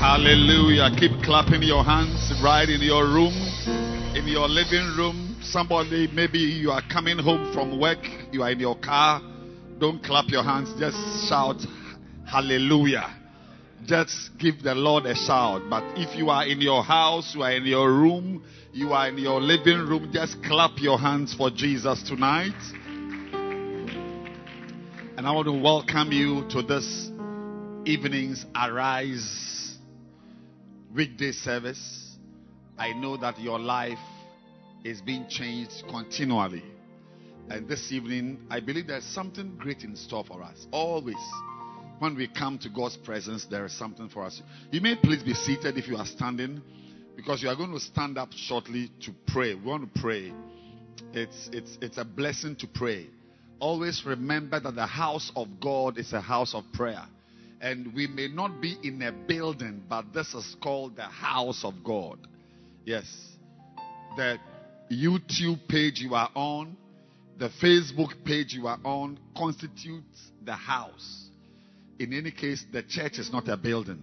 Hallelujah. Keep clapping your hands right in your room, in your living room. Somebody, maybe you are coming home from work, you are in your car. Don't clap your hands, just shout hallelujah. Just give the Lord a shout. But if you are in your house, you are in your room, you are in your living room, just clap your hands for Jesus tonight. And I want to welcome you to this evening's Arise weekday service. I know that your life is being changed continually. And this evening, I believe there's something great in store for us. Always. When we come to God's presence, there is something for us. You may please be seated if you are standing, because you are going to stand up shortly to pray. We want to pray. It's, it's, it's a blessing to pray. Always remember that the house of God is a house of prayer. And we may not be in a building, but this is called the house of God. Yes. The YouTube page you are on, the Facebook page you are on constitutes the house. In any case, the church is not a building.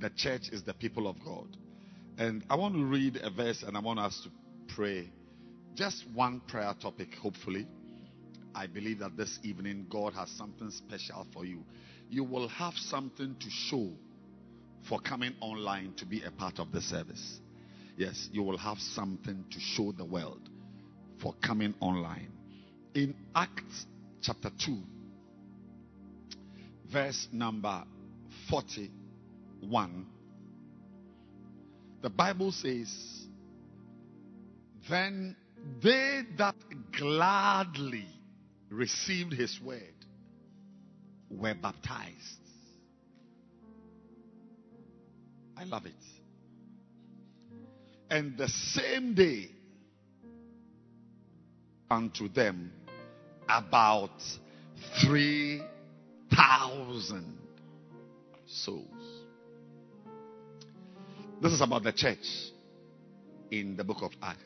The church is the people of God. And I want to read a verse and I want us to pray. Just one prayer topic, hopefully. I believe that this evening God has something special for you. You will have something to show for coming online to be a part of the service. Yes, you will have something to show the world for coming online. In Acts chapter 2, verse number 41, the Bible says, Then they that gladly received his word were baptized. I love it. And the same day, unto them about 3,000 souls. This is about the church in the book of Acts.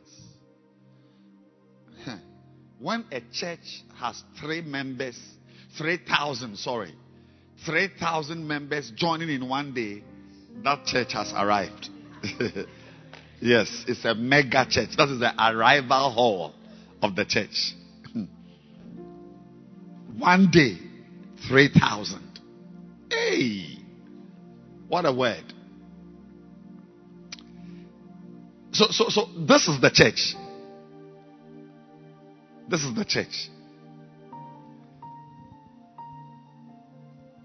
When a church has three members, 3,000, sorry, 3,000 members joining in one day, that church has arrived. yes, it's a mega church. That is the arrival hall of the church. one day, 3,000. Hey, what a word. So, so, so this is the church. This is the church.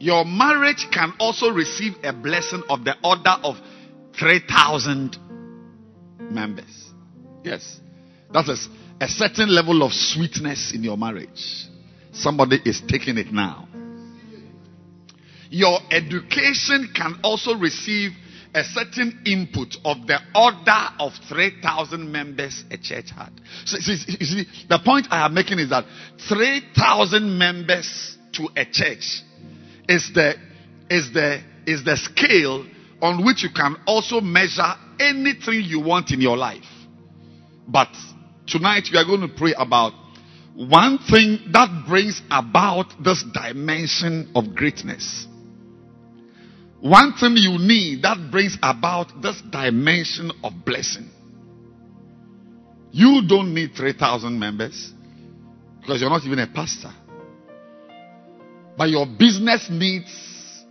Your marriage can also receive a blessing of the order of 3,000 members. Yes. That is a certain level of sweetness in your marriage. Somebody is taking it now. Your education can also receive a certain input of the order of 3,000 members a church had. So, you see, the point I am making is that 3,000 members to a church is the, is the, is the scale on which you can also measure anything you want in your life. But tonight we are going to pray about one thing that brings about this dimension of greatness. One thing you need that brings about this dimension of blessing. You don't need 3,000 members because you're not even a pastor. But your business needs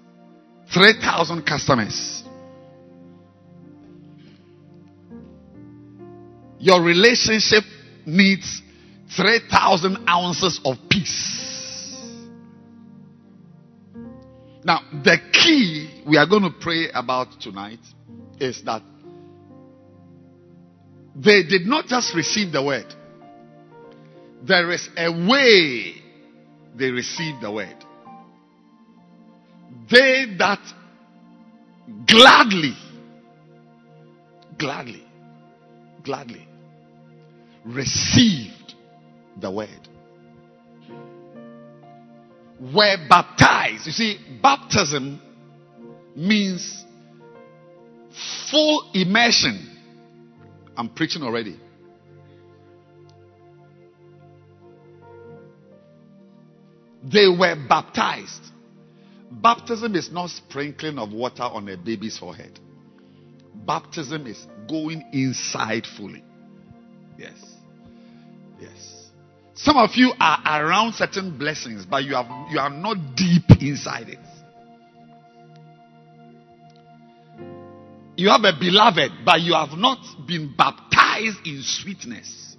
3,000 customers. Your relationship needs 3,000 ounces of peace. Now, the key we are going to pray about tonight is that they did not just receive the word, there is a way they received the word. They that gladly, gladly, gladly received the word were baptized. You see, baptism means full immersion. I'm preaching already. They were baptized. Baptism is not sprinkling of water on a baby's forehead. Baptism is going inside fully. Yes. Yes. Some of you are around certain blessings, but you have you are not deep inside it. You have a beloved, but you have not been baptized in sweetness.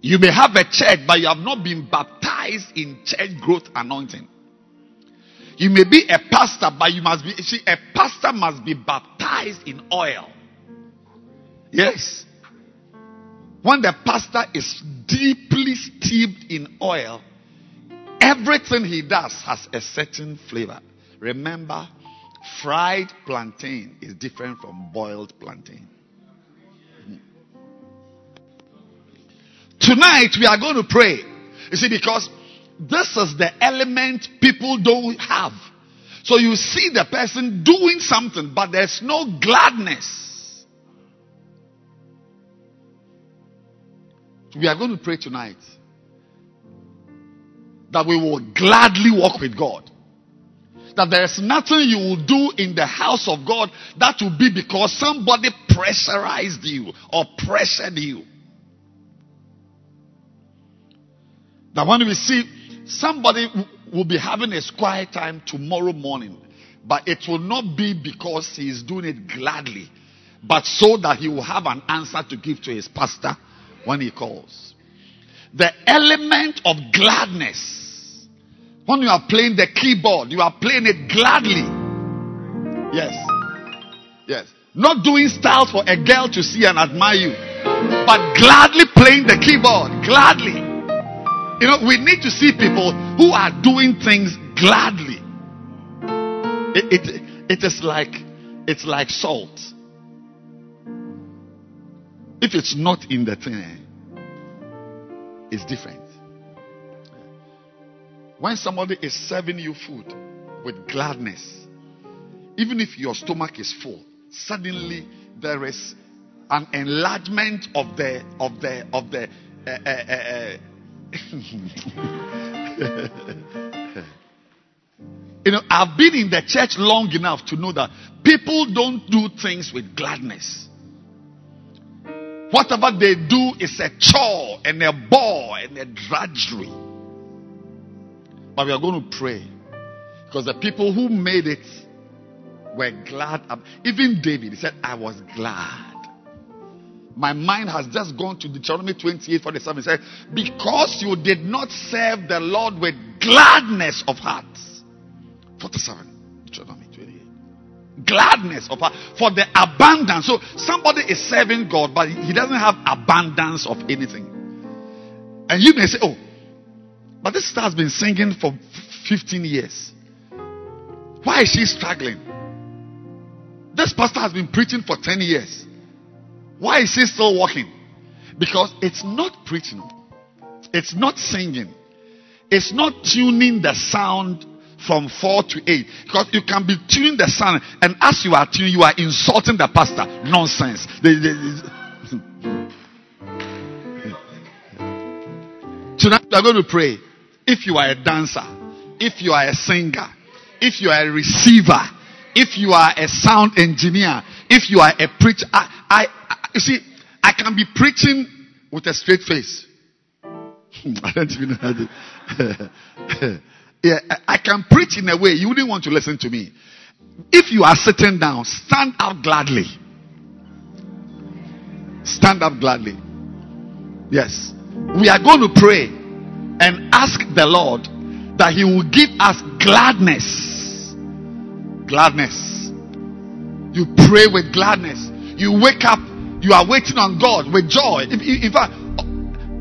You may have a church, but you have not been baptized in church growth anointing. You may be a pastor, but you must be, see, a pastor must be baptized in oil. Yes. When the pastor is deeply steeped in oil, everything he does has a certain flavor. Remember, fried plantain is different from boiled plantain. Hmm. Tonight we are going to pray. You see, because this is the element people don't have. So you see the person doing something, but there's no gladness. We are going to pray tonight that we will gladly walk with God. That there is nothing you will do in the house of God that will be because somebody pressurized you or pressured you. That when we see somebody will be having a quiet time tomorrow morning, but it will not be because he is doing it gladly, but so that he will have an answer to give to his pastor when he calls. The element of gladness. When you are playing the keyboard, you are playing it gladly. Yes. Yes. Not doing styles for a girl to see and admire you, but gladly playing the keyboard. Gladly. You know, we need to see people who are doing things gladly. It, it, it is like it's like salt. If it's not in the thing, it's different. When somebody is serving you food with gladness, even if your stomach is full, suddenly there is an enlargement of the of the of the uh, uh, uh, you know, I've been in the church long enough to know that people don't do things with gladness. Whatever they do is a chore and a bore and a drudgery. But we are going to pray because the people who made it were glad. Even David, said, I was glad my mind has just gone to Deuteronomy 28 47. It said, Because you did not serve the Lord with gladness of heart. 47. Deuteronomy 28. Gladness of heart. For the abundance. So somebody is serving God, but he doesn't have abundance of anything. And you may say, Oh, but this star has been singing for 15 years. Why is she struggling? This pastor has been preaching for 10 years. Why is he still walking? Because it's not preaching, it's not singing, it's not tuning the sound from 4 to 8. Because you can be tuning the sound, and as you are tuning, you are insulting the pastor. Nonsense. Tonight we are going to pray. If you are a dancer, if you are a singer, if you are a receiver, if you are a sound engineer, if you are a preacher, I, I, you see, I can be preaching with a straight face. I don't even know how to. yeah, I can preach in a way you wouldn't want to listen to me. If you are sitting down, stand up gladly. Stand up gladly. Yes. We are going to pray and ask the Lord that He will give us gladness. Gladness. You pray with gladness. You wake up you are waiting on God with joy. In fact,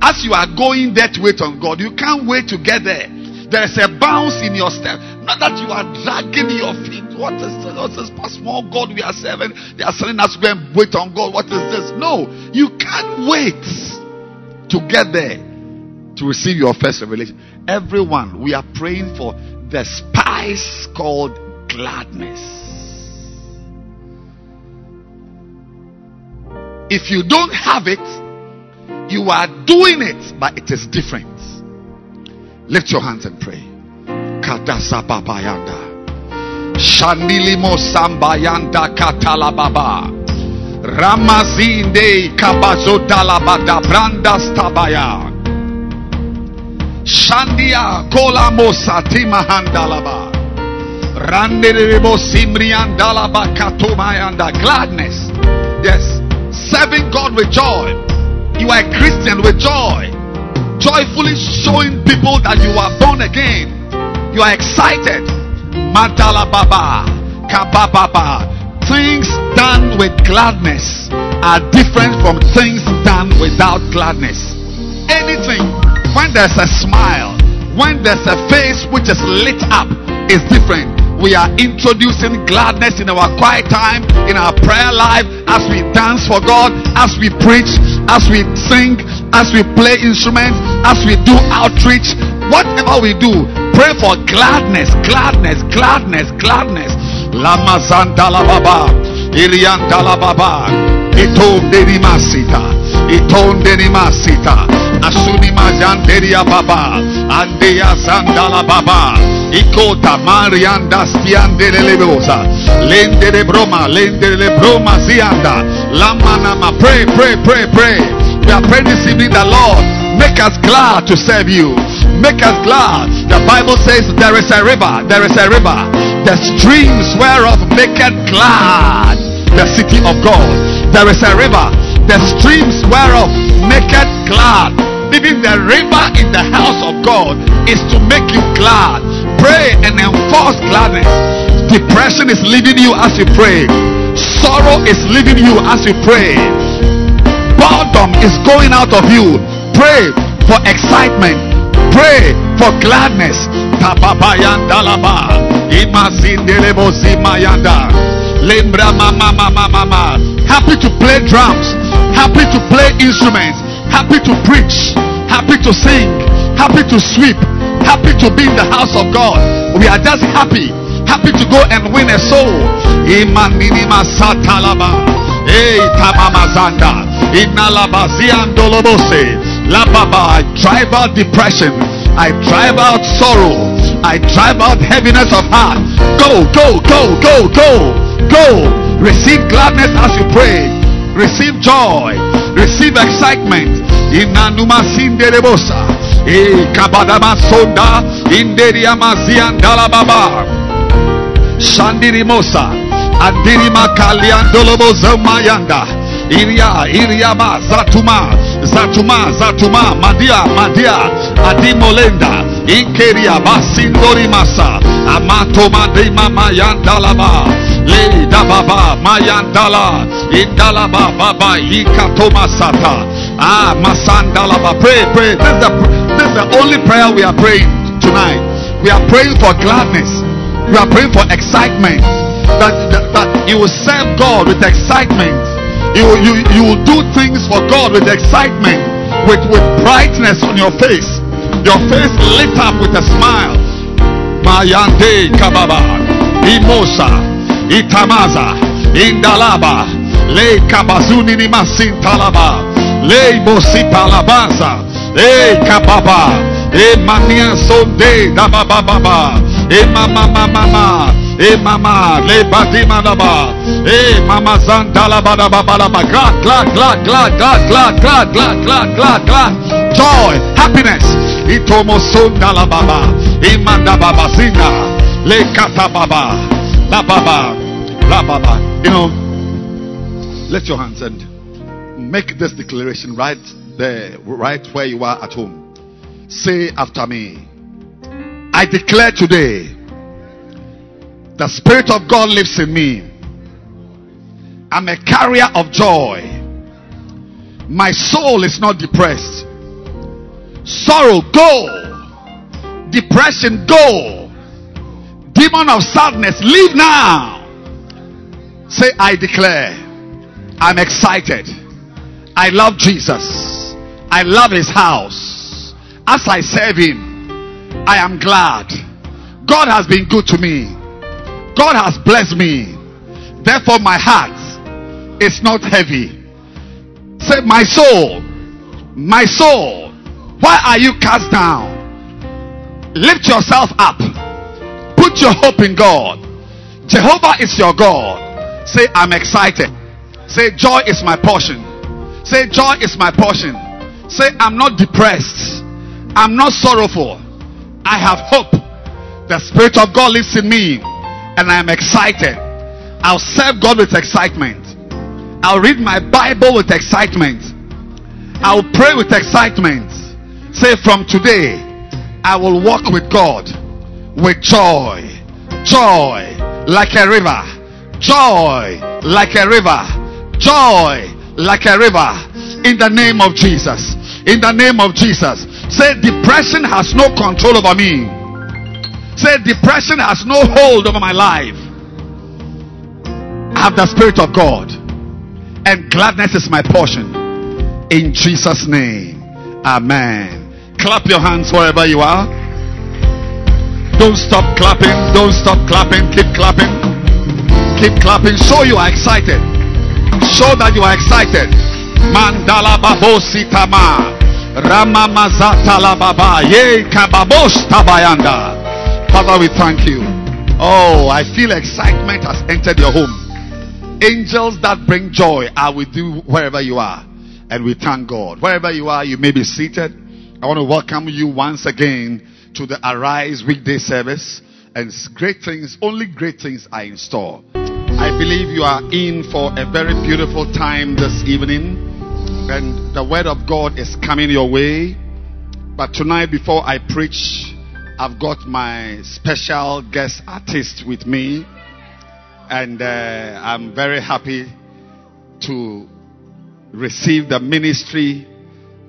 as you are going there to wait on God, you can't wait to get there. There is a bounce in your step. Not that you are dragging your feet. What is this? What is this small God we are serving? They are telling us go wait on God. What is this? No, you can't wait to get there to receive your first revelation. Everyone, we are praying for the spice called gladness. If you don't have it, you are doing it, but it is different. Lift your hands and pray. kadasa babayanda. Shandilimo sambayanda katala baba. Ramazinde kabazotala bada branda stabaya. Shandia kola mosa timahandalaba. Randelebo simriandalaba katomayanda. Gladness. Yes. Serving God with joy. You are a Christian with joy. Joyfully showing people that you are born again. You are excited. Madala baba. Kabababa. Things done with gladness are different from things done without gladness. Anything, when there's a smile, when there's a face which is lit up, is different we are introducing gladness in our quiet time, in our prayer life, as we dance for God, as we preach, as we sing, as we play instruments, as we do outreach, whatever we do, pray for gladness, gladness, gladness, gladness. Lama Zandala Baba, Ilian Baba, Itom Denimasita, Itom Denimasita, Asuni Majanderia Baba, Andeya Zandala Baba. Ikota Marianda Spiandele Levosa. Lende de broma, lende de broma zianda. Lamanama. Pray, pray, pray, pray. We are praying this evening the Lord make us glad to serve you. Make us glad. The Bible says there is a river, there is a river. The streams whereof make it glad the city of God. There is a river. The streams whereof make it glad. Even the river in the house of God is to make you glad pray and enforce gladness. Depression is leaving you as you pray. Sorrow is leaving you as you pray. Boredom is going out of you. Pray for excitement. Pray for gladness. Happy to play drums. Happy to play instruments. Happy to preach. Happy to sing. Happy to sweep happy to be in the house of God. We are just happy, happy to go and win a soul. Imanima satalaba, hey tamamazanda, inalabaziandolobose, lababa. I drive out depression. I drive out sorrow. I drive out heaviness of heart. Go, go, go, go, go, go. Receive gladness as you pray. Receive joy. Receive excitement. Inanuma sinderebosa. E kabadama sonda inderia maziandala baba. Shandiri mosa. Andiri makaliandolobo zamayanda. Iria, Iriama, Zatuma, Zatuma, Zatuma, Madia, Madia, Adimolenda, Inkeria, Basindori Masa, Amato Madima Mayandalaba, Lady Dababa, Mayandala, Indalaba, Baba, Ikatoma Sata, Ah, Masandalaba. Pray, pray. This is, the, this is the only prayer we are praying tonight. We are praying for gladness. We are praying for excitement. That, that, that you will serve God with excitement you, you, you will do things for God with excitement, with, with brightness on your face. Your face lit up with a smile. Mayande kababa, imosa, itamaza, indalaba, le kabazuni ni masintalaba, le palabasa, e kababa, e mania sonde dabababa, e mama mama mama. E mama, le badima laba. E mama zandala bada baba laba. Glad, glad, glad, glad, glad, glad, glad, glad, glad, glad, glad. Joy, happiness. Itomo sunda la baba. Imanda baba zinda. Le kata baba. La baba. La baba. You know, let your hands and make this declaration right there, right where you are at home. Say after me. I declare today the Spirit of God lives in me. I'm a carrier of joy. My soul is not depressed. Sorrow, go. Depression, go. Demon of sadness, leave now. Say, I declare, I'm excited. I love Jesus. I love his house. As I serve him, I am glad. God has been good to me. God has blessed me. Therefore, my heart is not heavy. Say, my soul, my soul, why are you cast down? Lift yourself up. Put your hope in God. Jehovah is your God. Say, I'm excited. Say, joy is my portion. Say, joy is my portion. Say, I'm not depressed. I'm not sorrowful. I have hope. The Spirit of God lives in me, and I am excited. I'll serve God with excitement. I'll read my Bible with excitement. I'll pray with excitement. Say, from today, I will walk with God with joy. Joy like a river. Joy like a river. Joy like a river. In the name of Jesus. In the name of Jesus. Say, depression has no control over me. Say, depression has no hold over my life. I have the Spirit of God. And gladness is my portion. In Jesus' name. Amen. Clap your hands wherever you are. Don't stop clapping. Don't stop clapping. Keep clapping. Keep clapping. Show you are excited. Show that you are excited. Mandala babo sitama. Rama mazata la baba. Ye kababos tabayanda. Father, we thank you. Oh, I feel excitement has entered your home. Angels that bring joy are with you wherever you are. And we thank God. Wherever you are, you may be seated. I want to welcome you once again to the Arise weekday service. And great things, only great things are in store. I believe you are in for a very beautiful time this evening. And the word of God is coming your way. But tonight, before I preach, I've got my special guest artist with me. And uh, I'm very happy to receive the ministry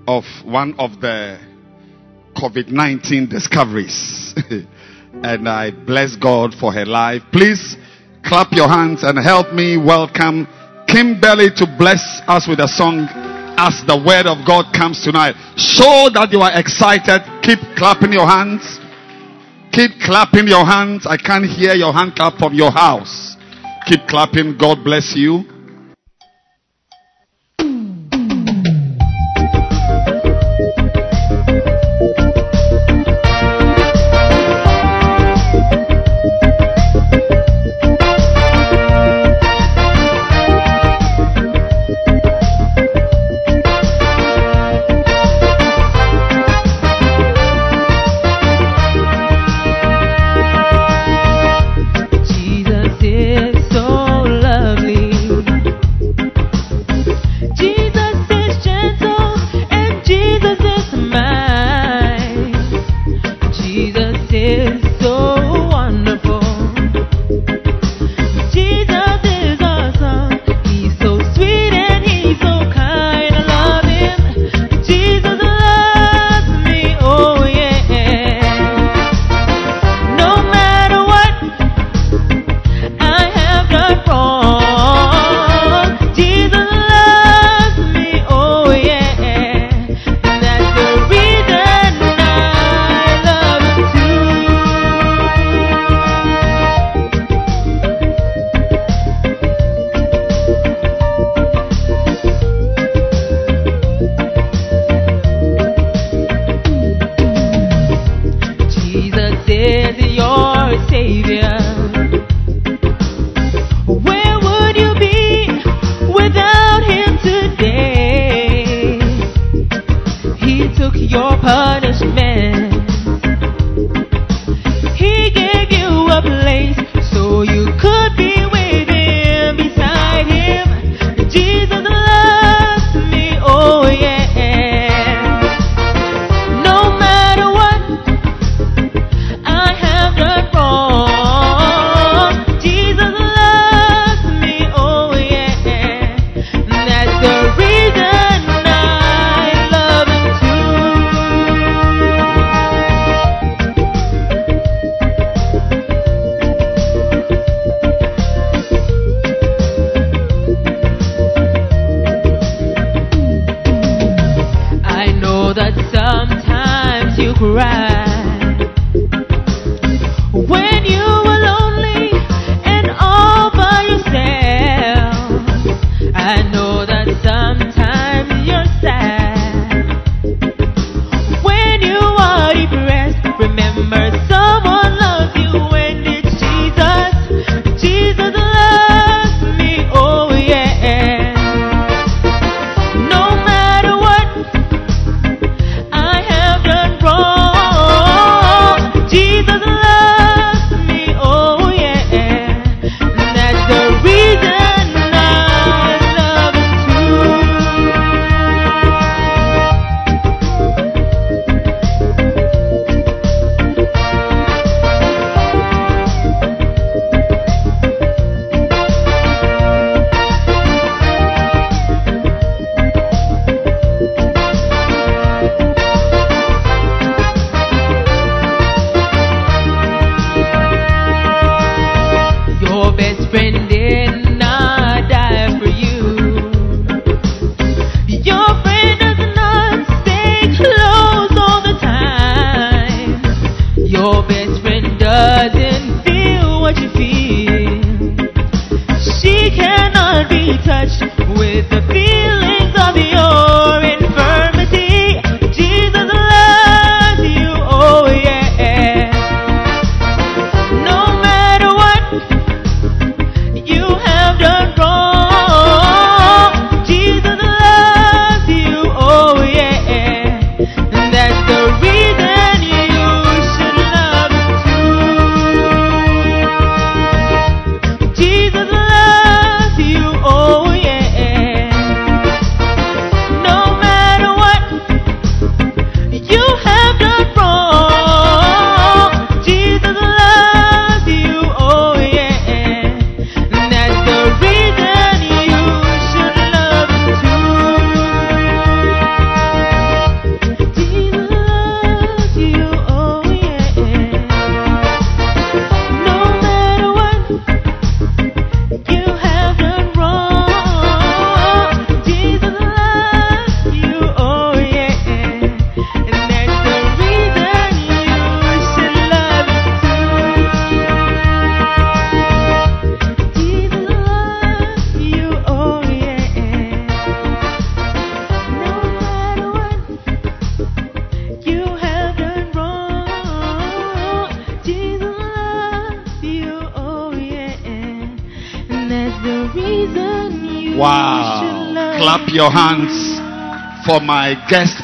of one of the COVID 19 discoveries. and I bless God for her life. Please clap your hands and help me welcome Kimberly to bless us with a song as the word of God comes tonight. Show that you are excited. Keep clapping your hands. Keep clapping your hands. I can't hear your hand clap from your house. Keep clapping. God bless you.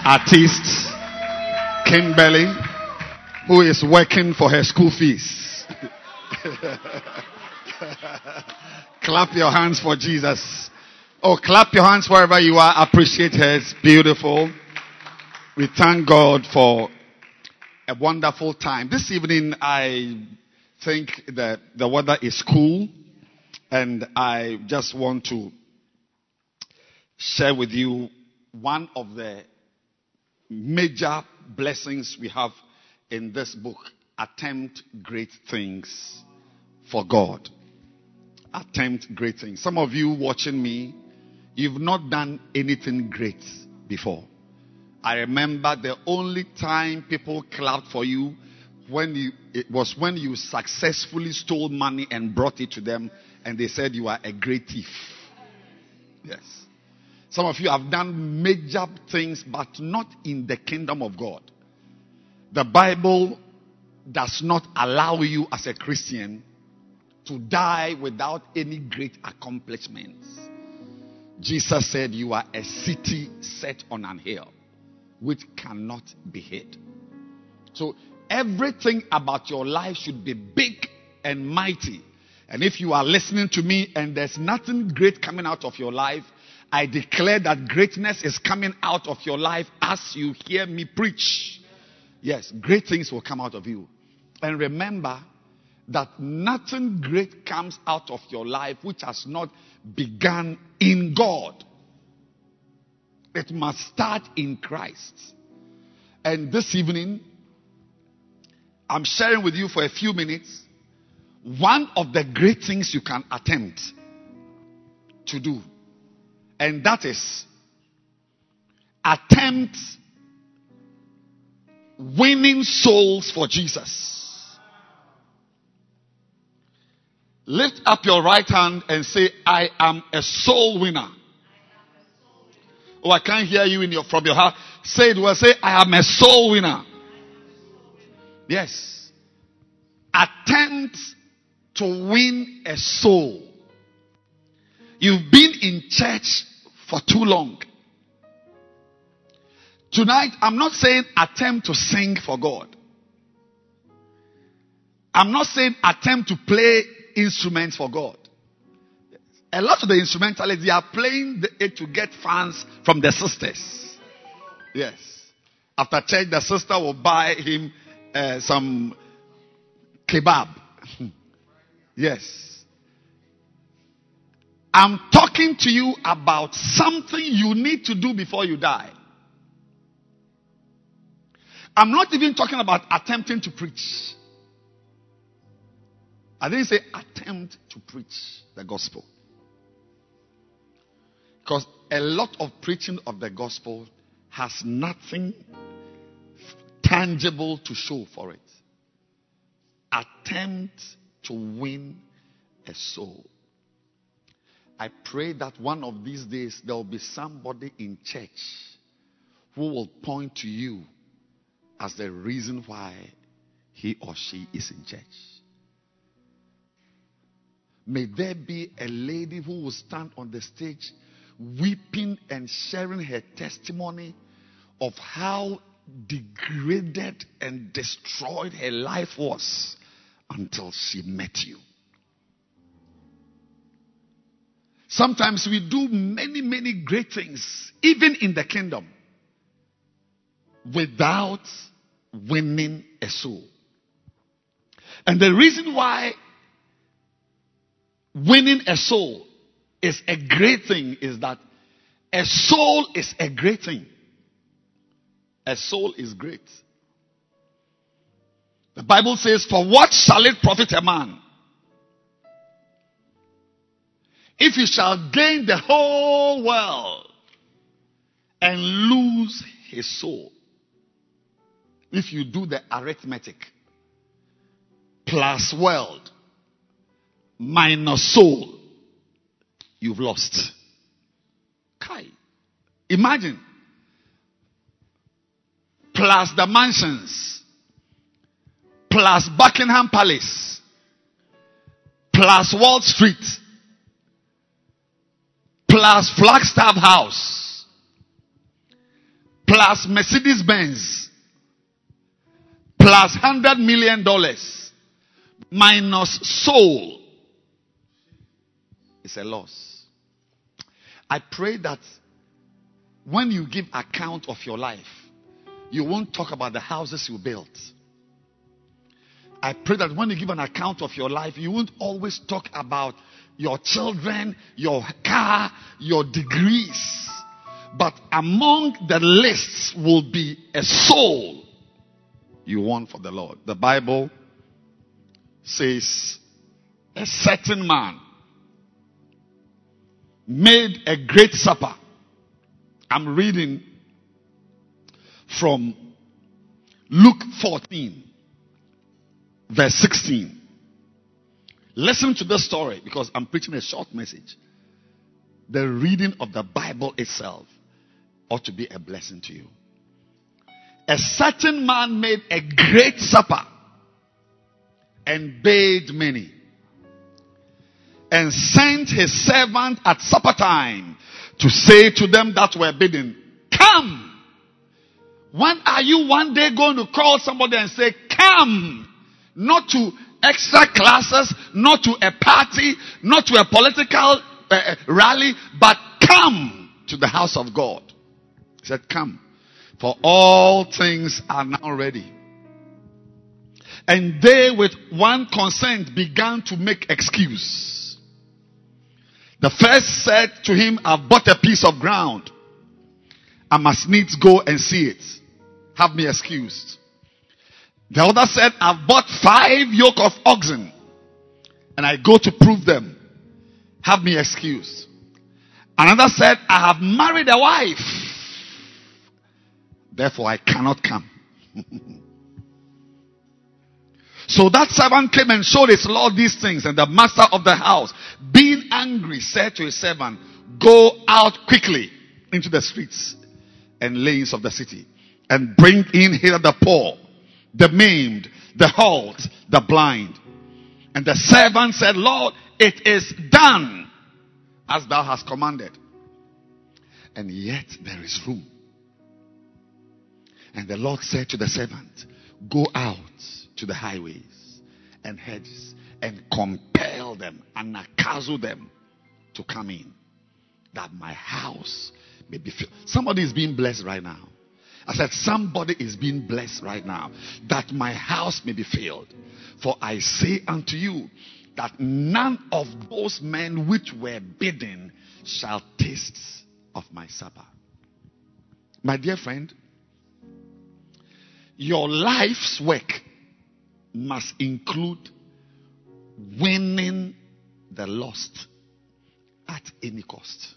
Artist, Kimberly, who is working for her school fees. clap your hands for Jesus. Oh, clap your hands wherever you are. Appreciate her. It's beautiful. We thank God for a wonderful time. This evening, I think that the weather is cool, and I just want to share with you one of the major blessings we have in this book Attempt Great Things for God. Attempt great things. Some of you watching me, you've not done anything great before. I remember the only time people clapped for you when you, it was when you successfully stole money and brought it to them and they said you are a great thief. Yes. Some of you have done major things, but not in the kingdom of God. The Bible does not allow you as a Christian to die without any great accomplishments. Jesus said, You are a city set on an hill which cannot be hid. So, everything about your life should be big and mighty. And if you are listening to me and there's nothing great coming out of your life, I declare that greatness is coming out of your life as you hear me preach. Yes, great things will come out of you. And remember that nothing great comes out of your life which has not begun in God. It must start in Christ. And this evening, I'm sharing with you for a few minutes one of the great things you can attempt to do and that is attempt winning souls for Jesus. Lift up your right hand and say, I am a soul winner. Oh, I can't hear you your, from your heart. Say it well. Say, I am a soul winner. Yes. Attempt to win a soul. You've been in church for too long. Tonight, I'm not saying attempt to sing for God. I'm not saying attempt to play instruments for God. A lot of the instrumentalists, they are playing it to get fans from the sisters. Yes. After church, the sister will buy him uh, some kebab. yes. I'm talking to you about something you need to do before you die. I'm not even talking about attempting to preach. I didn't say attempt to preach the gospel. Because a lot of preaching of the gospel has nothing tangible to show for it. Attempt to win a soul. I pray that one of these days there will be somebody in church who will point to you as the reason why he or she is in church. May there be a lady who will stand on the stage weeping and sharing her testimony of how degraded and destroyed her life was until she met you. Sometimes we do many, many great things, even in the kingdom, without winning a soul. And the reason why winning a soul is a great thing is that a soul is a great thing. A soul is great. The Bible says, For what shall it profit a man if he shall gain the whole world and lose his soul? If you do the arithmetic, plus world minus soul, you've lost. Kai. Imagine plus the mansions, plus Buckingham Palace, plus Wall Street, plus Flagstaff House, plus Mercedes Benz, plus hundred million dollars, minus soul is a loss. I pray that when you give account of your life, you won't talk about the houses you built. I pray that when you give an account of your life, you won't always talk about your children, your car, your degrees. But among the lists will be a soul you want for the Lord. The Bible says a certain man made a great supper. I'm reading from Luke 14, verse 16. Listen to this story because I'm preaching a short message. The reading of the Bible itself ought to be a blessing to you. A certain man made a great supper and bade many and sent his servant at supper time to say to them that were bidden, Come when are you one day going to call somebody and say, come? Not to extra classes, not to a party, not to a political uh, rally, but come to the house of God. He said, come. For all things are now ready. And they with one consent began to make excuse. The first said to him, I've bought a piece of ground. I must needs go and see it. Have me excused. The other said, I've bought five yoke of oxen and I go to prove them. Have me excused. Another said, I have married a wife. Therefore I cannot come. so that servant came and showed his Lord these things and the master of the house, being angry, said to his servant, go out quickly into the streets and lanes of the city and bring in here the poor, the maimed, the halt, the blind. And the servant said, Lord, it is done as thou hast commanded. And yet there is room. And the Lord said to the servant, Go out to the highways and hedges and compel them and nakazu them to come in that my house may be filled. Somebody is being blessed right now. I said, Somebody is being blessed right now that my house may be filled. For I say unto you that none of those men which were bidden shall taste of my supper. My dear friend, your life's work must include winning the lost at any cost.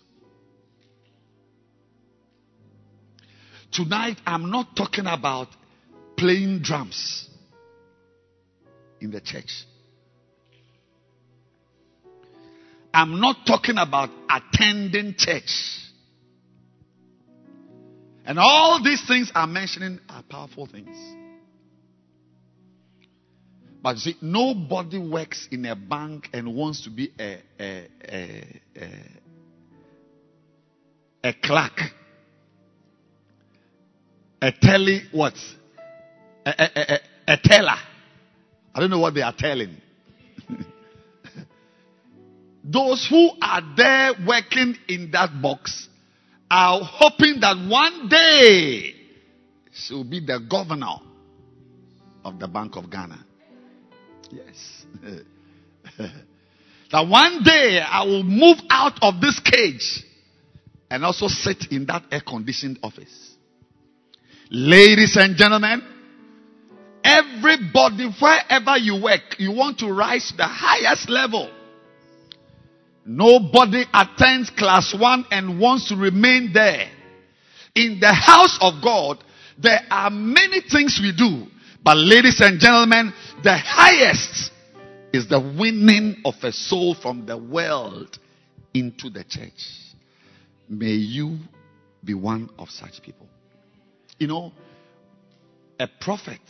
Tonight, I'm not talking about playing drums in the church. I'm not talking about attending church. And all these things I'm mentioning are powerful things. But see, nobody works in a bank and wants to be a, a, a, a, a clerk. A telly what? A, a, a, a teller. I don't know what they are telling. Those who are there working in that box are hoping that one day she will be the governor of the Bank of Ghana. Yes. that one day I will move out of this cage and also sit in that air conditioned office. Ladies and gentlemen, everybody, wherever you work, you want to rise to the highest level. Nobody attends class one and wants to remain there. In the house of God, there are many things we do. But ladies and gentlemen, the highest is the winning of a soul from the world into the church. May you be one of such people. You know, a prophet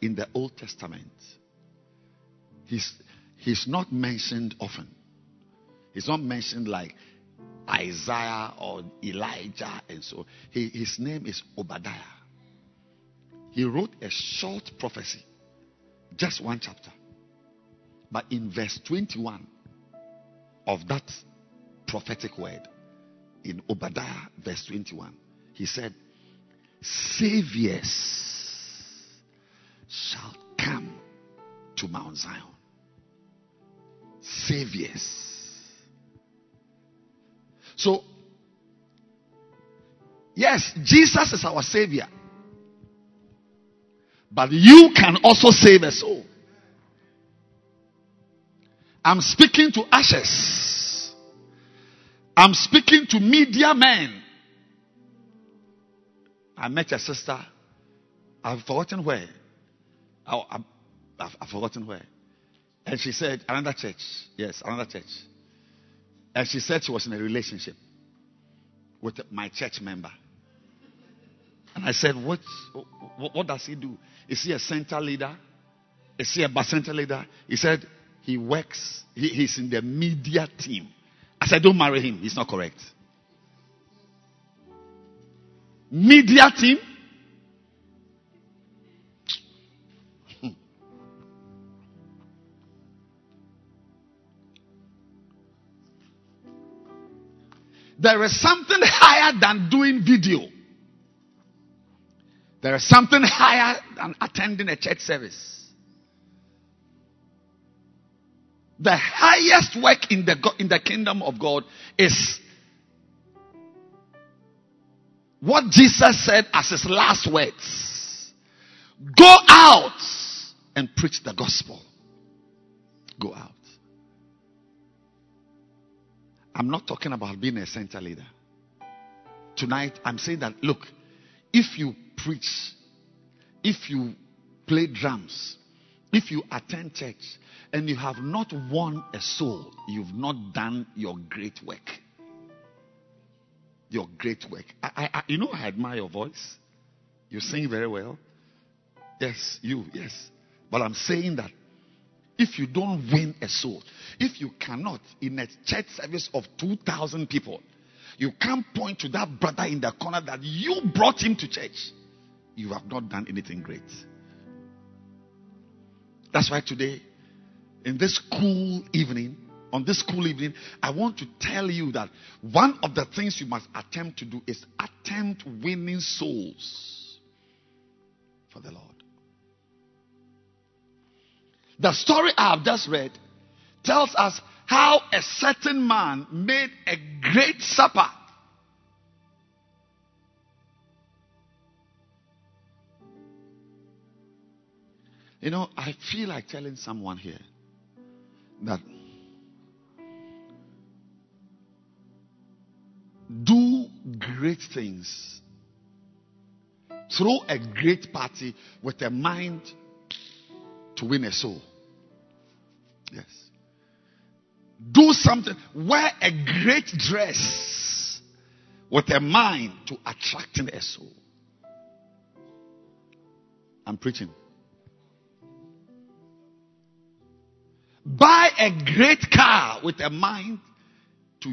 in the Old Testament, he's, he's not mentioned often. He's not mentioned like Isaiah or Elijah and so. He, his name is Obadiah. He wrote a short prophecy, just one chapter. But in verse 21 of that prophetic word, in Obadiah, verse 21, he said, Saviors shall come to Mount Zion. Saviors. So, yes, Jesus is our Savior. But you can also save a soul. I'm speaking to ashes. I'm speaking to media men. I met a sister. I've forgotten where. Oh, I, have I've forgotten where. And she said, another church. Yes, another church. And she said she was in a relationship with my church member. And I said, what, what, what does he do? Is he a center leader? Is he a bacenta leader? He said he works, he, he's in the media team. I said, don't marry him. He's not correct. Media team? There is something higher than doing video. There is something higher than attending a church service. The highest work in the, in the kingdom of God is what Jesus said as his last words. Go out and preach the gospel. Go out. I'm not talking about being a center leader. Tonight, I'm saying that, look, if you preach, if you play drums, if you attend church, and you have not won a soul, you've not done your great work. Your great work. I, I, you know, I admire your voice. You sing very well. Yes, you, yes. But I'm saying that if you don't win a soul, if you cannot, in a church service of 2,000 people, you can't point to that brother in the corner that you brought him to church you have not done anything great. That's why today, in this cool evening, on this cool evening, I want to tell you that one of the things you must attempt to do is attempt winning souls for the Lord. The story I have just read tells us how a certain man made a great supper You know, I feel like telling someone here that do great things. Throw a great party with a mind to win a soul. Yes. Do something. Wear a great dress with a mind to attracting a soul. I'm preaching. Buy a great car with a mind to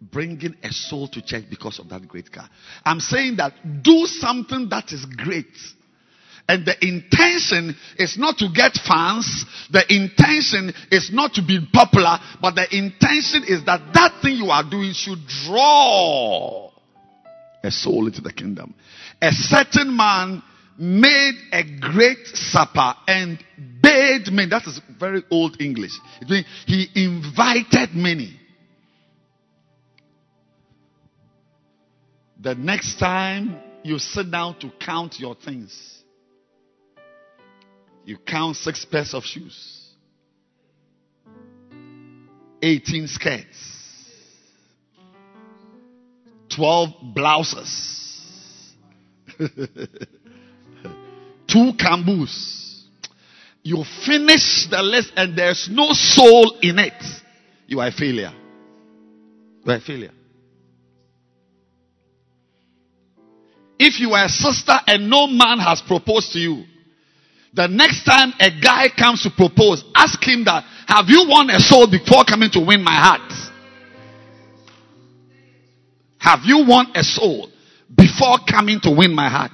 bringing a soul to church because of that great car. I'm saying that do something that is great. And the intention is not to get fans. The intention is not to be popular, but the intention is that that thing you are doing should draw a soul into the kingdom. A certain man made a great supper and bade many. That is very old English. He invited many. The next time you sit down to count your things, you count six pairs of shoes, 18 skirts, 12 blouses, two camboos. You finish the list and there's no soul in it. You are a failure. You are a failure. If you are a sister and no man has proposed to you, the next time a guy comes to propose, ask him that, have you won a soul before coming to win my heart? Have you won a soul before coming to win my heart?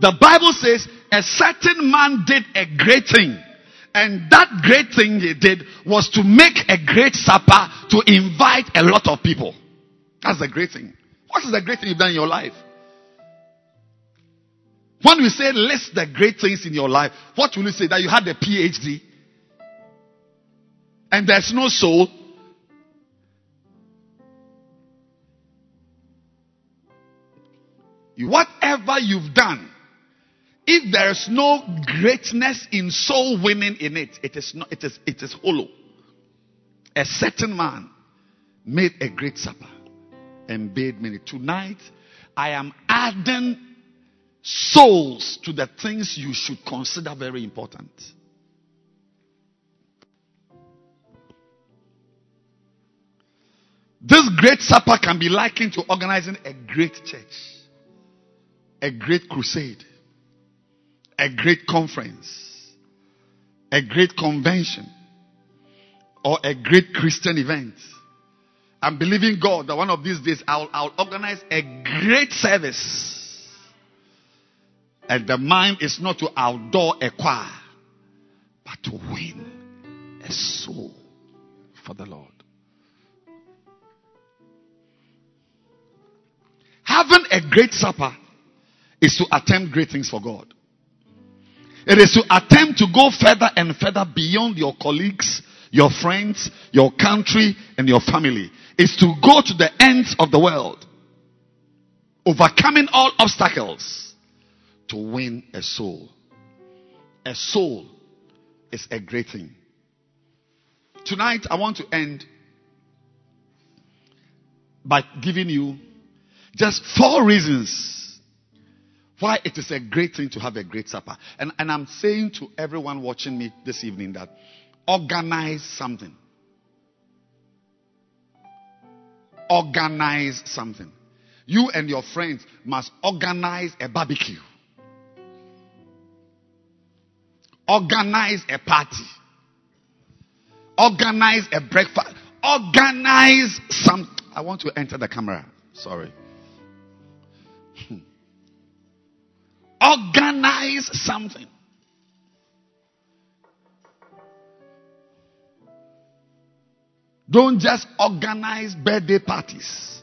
The Bible says a certain man did a great thing. And that great thing he did was to make a great supper to invite a lot of people. That's the great thing. What is the great thing you've done in your life? When we say list the great things in your life, what will you say? That you had a PhD and there's no soul? Whatever you've done if there is no greatness in soul winning in it, it is not, it is, it is hollow. A certain man made a great supper and bade many. Tonight, I am adding souls to the things you should consider very important. This great supper can be likened to organizing a great church, a great crusade a great conference, a great convention, or a great Christian event. I'm believing God that one of these days I'll, I'll organize a great service. And the mind is not to outdoor a choir, but to win a soul for the Lord. Having a great supper is to attempt great things for God. It is to attempt to go further and further beyond your colleagues, your friends, your country, and your family. It's to go to the ends of the world, overcoming all obstacles to win a soul. A soul is a great thing. Tonight, I want to end by giving you just four reasons why it is a great thing to have a great supper. And, and I'm saying to everyone watching me this evening that organize something. Organize something. You and your friends must organize a barbecue. Organize a party. Organize a breakfast. Organize some. I want to enter the camera. Sorry. Hmm. Organize something. Don't just organize birthday parties.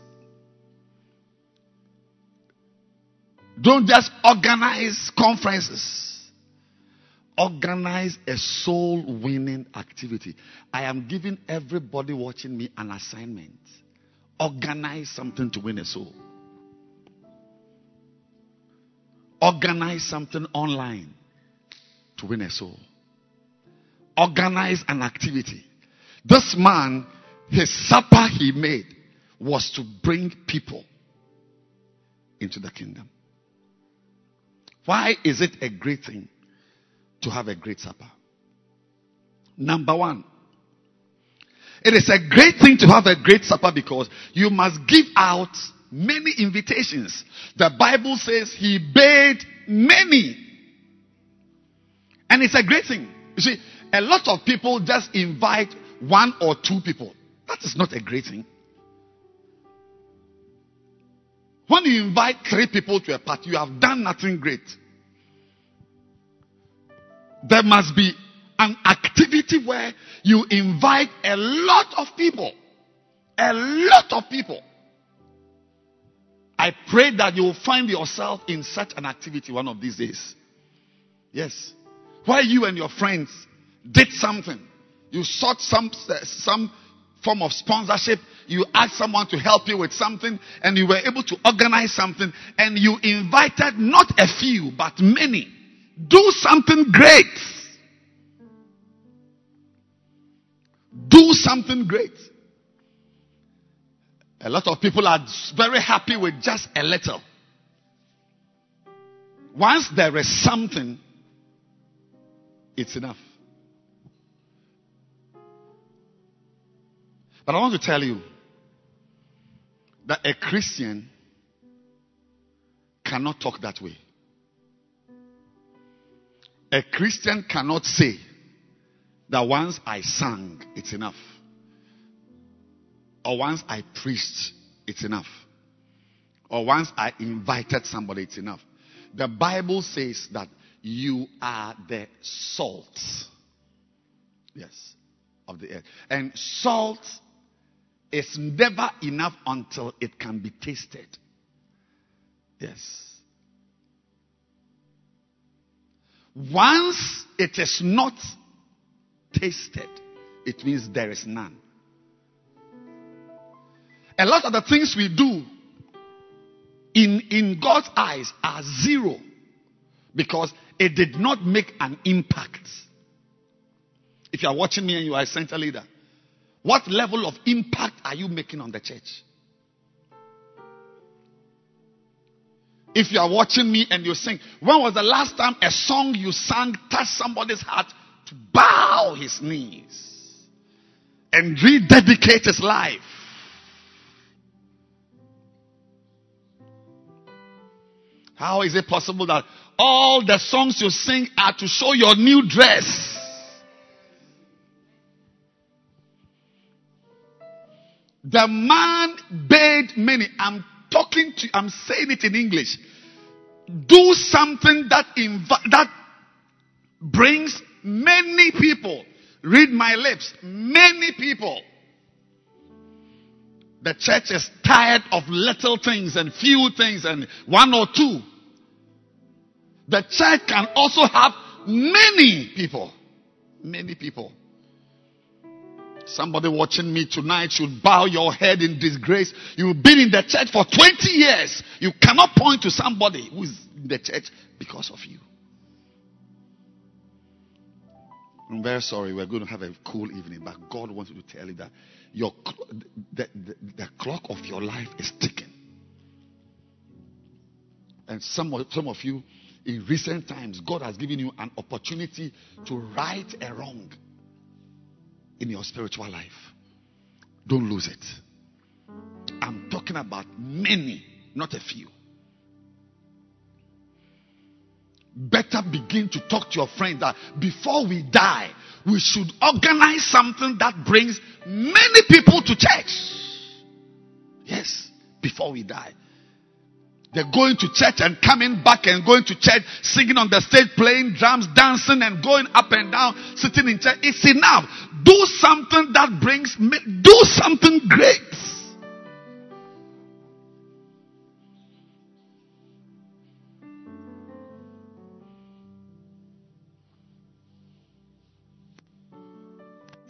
Don't just organize conferences. Organize a soul winning activity. I am giving everybody watching me an assignment. Organize something to win a soul. Organize something online to win a soul. Organize an activity. This man, his supper he made was to bring people into the kingdom. Why is it a great thing to have a great supper? Number one, it is a great thing to have a great supper because you must give out many invitations. The Bible says he bade many. And it's a great thing. You see, a lot of people just invite one or two people. That is not a great thing. When you invite three people to a party, you have done nothing great. There must be an activity where you invite a lot of people. A lot of people. I pray that you will find yourself in such an activity one of these days. Yes. Where you and your friends did something. You sought some, some form of sponsorship. You asked someone to help you with something and you were able to organize something and you invited not a few, but many. Do something great. Do something great. A lot of people are very happy with just a little. Once there is something, it's enough. But I want to tell you that a Christian cannot talk that way. A Christian cannot say that once I sang, it's enough. Or once I preached, it's enough. Or once I invited somebody, it's enough. The Bible says that you are the salt. Yes. Of the earth. And salt is never enough until it can be tasted. Yes. Once it is not tasted, it means there is none. A lot of the things we do in, in God's eyes are zero because it did not make an impact. If you are watching me and you are a center leader, what level of impact are you making on the church? If you are watching me and you sing, when was the last time a song you sang touched somebody's heart to bow his knees and rededicate his life? How is it possible that all the songs you sing are to show your new dress? The man bade many. I'm talking to, I'm saying it in English. Do something that inv- that brings many people. Read my lips. Many people. The church is tired of little things and few things and one or two. The church can also have many people. Many people. Somebody watching me tonight should bow your head in disgrace. You've been in the church for 20 years. You cannot point to somebody who's in the church because of you. I'm very sorry. We're going to have a cool evening, but God wants to tell you that your the, the, the clock of your life is ticking. And some of, some of you, in recent times, God has given you an opportunity to right a wrong in your spiritual life. Don't lose it. I'm talking about many, not a few. Better begin to talk to your friend that before we die, we should organize something that brings many people to church. Yes, before we die. They're going to church and coming back and going to church, singing on the stage, playing drums, dancing and going up and down, sitting in church. It's enough. Do something that brings, do something great.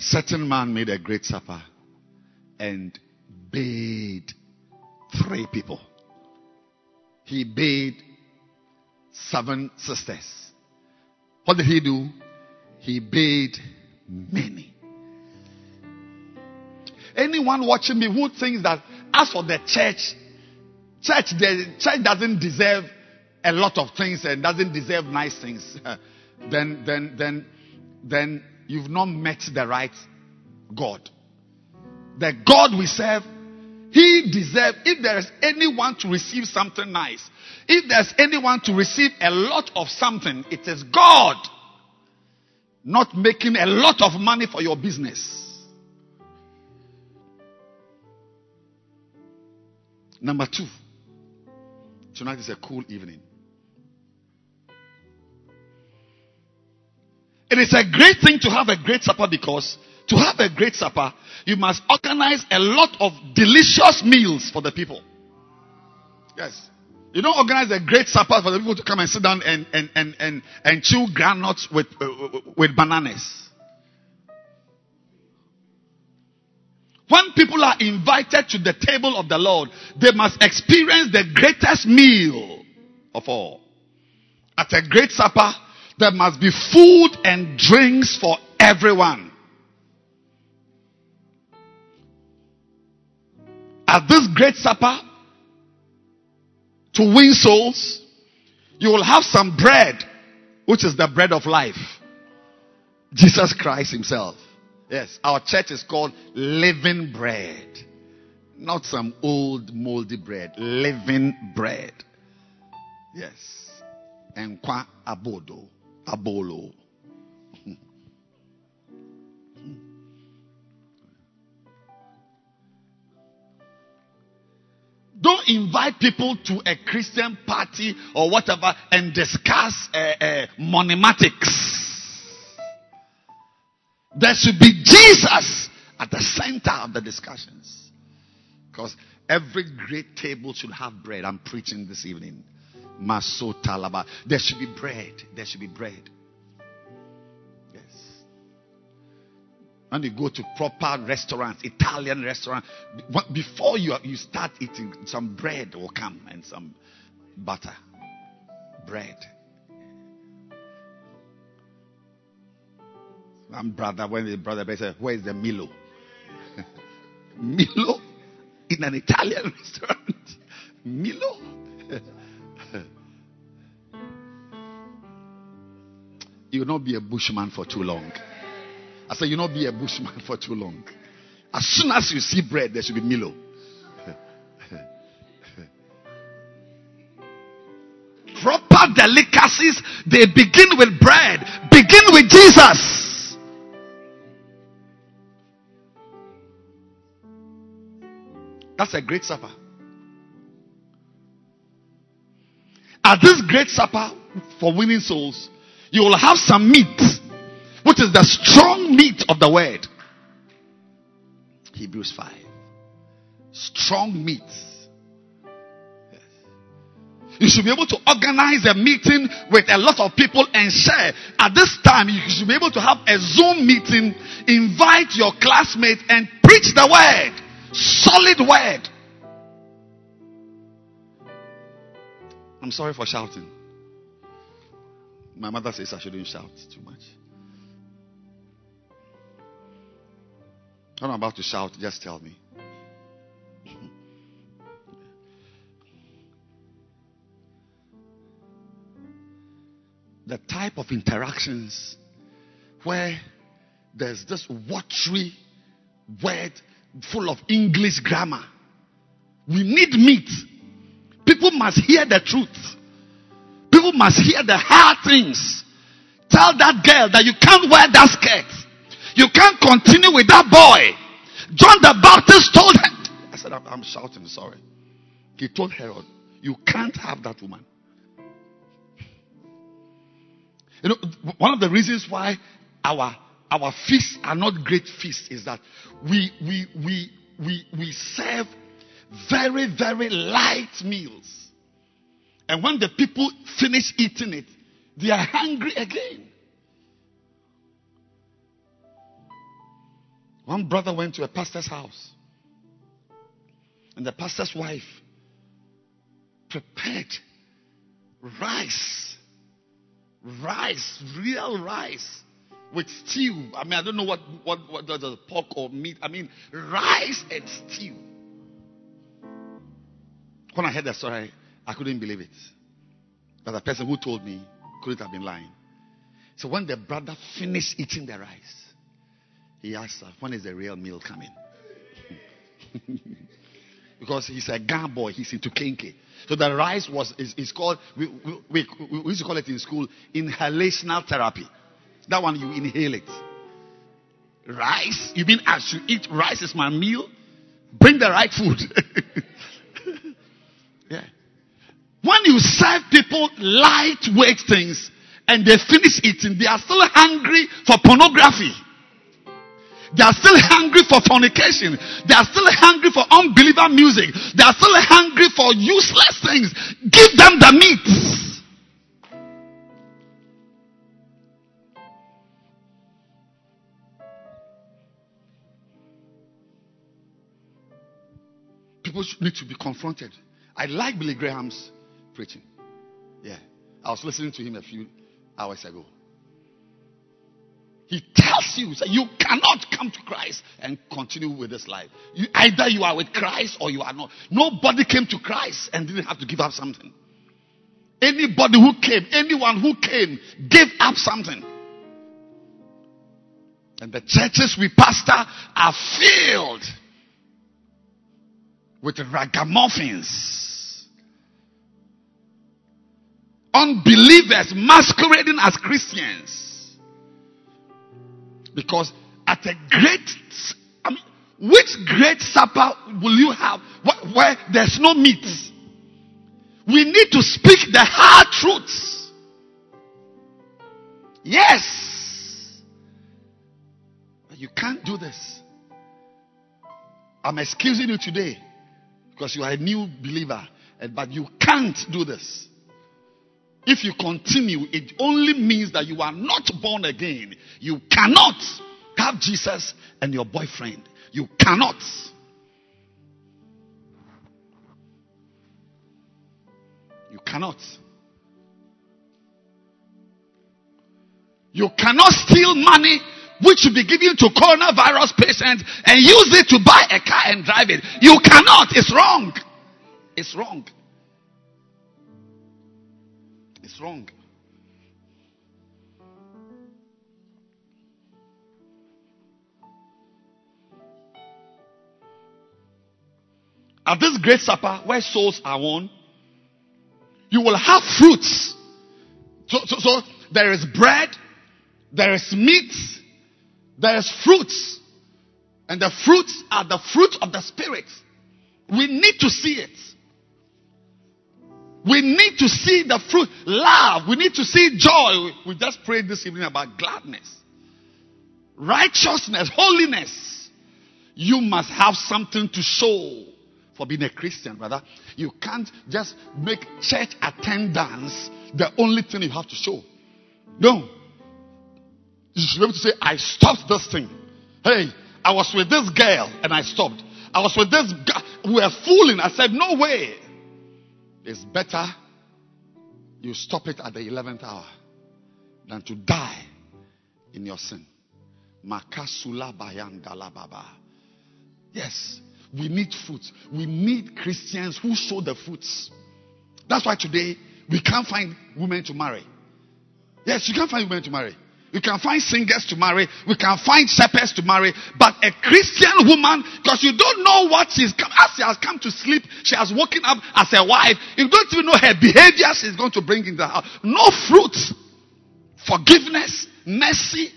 Certain man made a great supper and bade three people. He bade seven sisters. What did he do? He bade many. Anyone watching me who thinks that as for the church, church, the church doesn't deserve a lot of things and doesn't deserve nice things, then, then, then, then you've not met the right God. The God we serve, He deserves, if there is anyone to receive something nice, if there's anyone to receive a lot of something, it is God. Not making a lot of money for your business. Number two, tonight is a cool evening. It is a great thing to have a great supper because to have a great supper, you must organize a lot of delicious meals for the people. Yes. You don't organize a great supper for the people to come and sit down and, and, and, and, and chew granuts with, uh, with bananas. When people are invited to the table of the Lord, they must experience the greatest meal of all. At a great supper, there must be food and drinks for everyone. At this great supper, to win souls, you will have some bread, which is the bread of life. Jesus Christ Himself. Yes, our church is called living bread. Not some old moldy bread. Living bread. Yes. Enkwa abodo. Abolo. Don't invite people to a Christian party or whatever and discuss uh, uh, monematics. There should be Jesus at the center of the discussions. Because every great table should have bread. I'm preaching this evening. Maso talaba. There should be bread. There should be bread. Yes. When you go to proper restaurants, Italian restaurant, before you, you start eating, some bread will come and some butter. Bread. One brother, when the brother said, Where is the Milo? Milo? In an Italian restaurant? Milo? you will not be a bushman for too long. I said, you will not be a bushman for too long. As soon as you see bread, there should be Milo. Oh. Proper delicacies, they begin with bread. Begin with Jesus. That's a great supper. At this great supper for winning souls, you will have some meat, which is the strong meat of the word. Hebrews 5. Strong meat. Yes. You should be able to organize a meeting with a lot of people and share. At this time, you should be able to have a Zoom meeting, invite your classmates and preach the word. Solid word. I'm sorry for shouting. My mother says I shouldn't shout too much. When I'm about to shout, just tell me. the type of interactions where there's this watery word full of English grammar. We need meat. People must hear the truth. People must hear the hard things. Tell that girl that you can't wear that skirt. You can't continue with that boy. John the Baptist told her. I said, I'm, I'm shouting, sorry. He told Herod, You can't have that woman. You know, one of the reasons why our our feasts are not great feasts is that we, we, we, we, we serve very, very light meals. And when the people finish eating it, they are hungry again. One brother went to a pastor's house, and the pastor's wife prepared rice. Rice, real rice with stew. I mean, I don't know what, what, what does pork or meat. I mean, rice and stew. When I heard that story, I couldn't believe it. But the person who told me couldn't have been lying. So when the brother finished eating the rice, he asked her, When is the real meal coming? because he's a gun boy, he's into kenkey. So the rice was is, is called we, we, we, we used to call it in school inhalational therapy. That one you inhale it. Rice, you mean I should eat rice is my meal? Bring the right food. yeah. When you serve people lightweight things and they finish eating, they are still hungry for pornography. They are still hungry for fornication. They are still hungry for unbeliever music. They are still hungry for useless things. Give them the meat. People need to be confronted. I like Billy Graham's preaching. Yeah. I was listening to him a few hours ago. He tells you that you cannot come to Christ and continue with this life. You, either you are with Christ or you are not. Nobody came to Christ and didn't have to give up something. Anybody who came, anyone who came, gave up something. And the churches we pastor are filled with ragamuffins. Unbelievers masquerading as Christians. Because at a great, I mean, which great supper will you have where there's no meat? We need to speak the hard truths. Yes. You can't do this. I'm excusing you today because you are a new believer, but you can't do this. If you continue, it only means that you are not born again. You cannot have Jesus and your boyfriend. You cannot. You cannot. You cannot steal money which should be given to coronavirus patients and use it to buy a car and drive it. You cannot. It's wrong. It's wrong. Wrong. At this great supper where souls are won, you will have fruits. So, so, so there is bread, there is meat, there is fruits. And the fruits are the fruit of the Spirit. We need to see it. We need to see the fruit. Love. We need to see joy. We just prayed this evening about gladness, righteousness, holiness. You must have something to show for being a Christian, brother. You can't just make church attendance the only thing you have to show. No. You should be able to say, I stopped this thing. Hey, I was with this girl and I stopped. I was with this guy. We were fooling. I said, No way. It's better you stop it at the 11th hour than to die in your sin. Makasula bayan dalababa. Yes, we need fruits. We need Christians who show the fruits. That's why today we can't find women to marry. Yes, you can't find women to marry. We can find singers to marry. We can find shepherds to marry. But a Christian woman, because you don't know what she's come, as she has come to sleep, she has woken up as a wife. You don't even know her behavior she's going to bring in the house. No fruit. Forgiveness, mercy,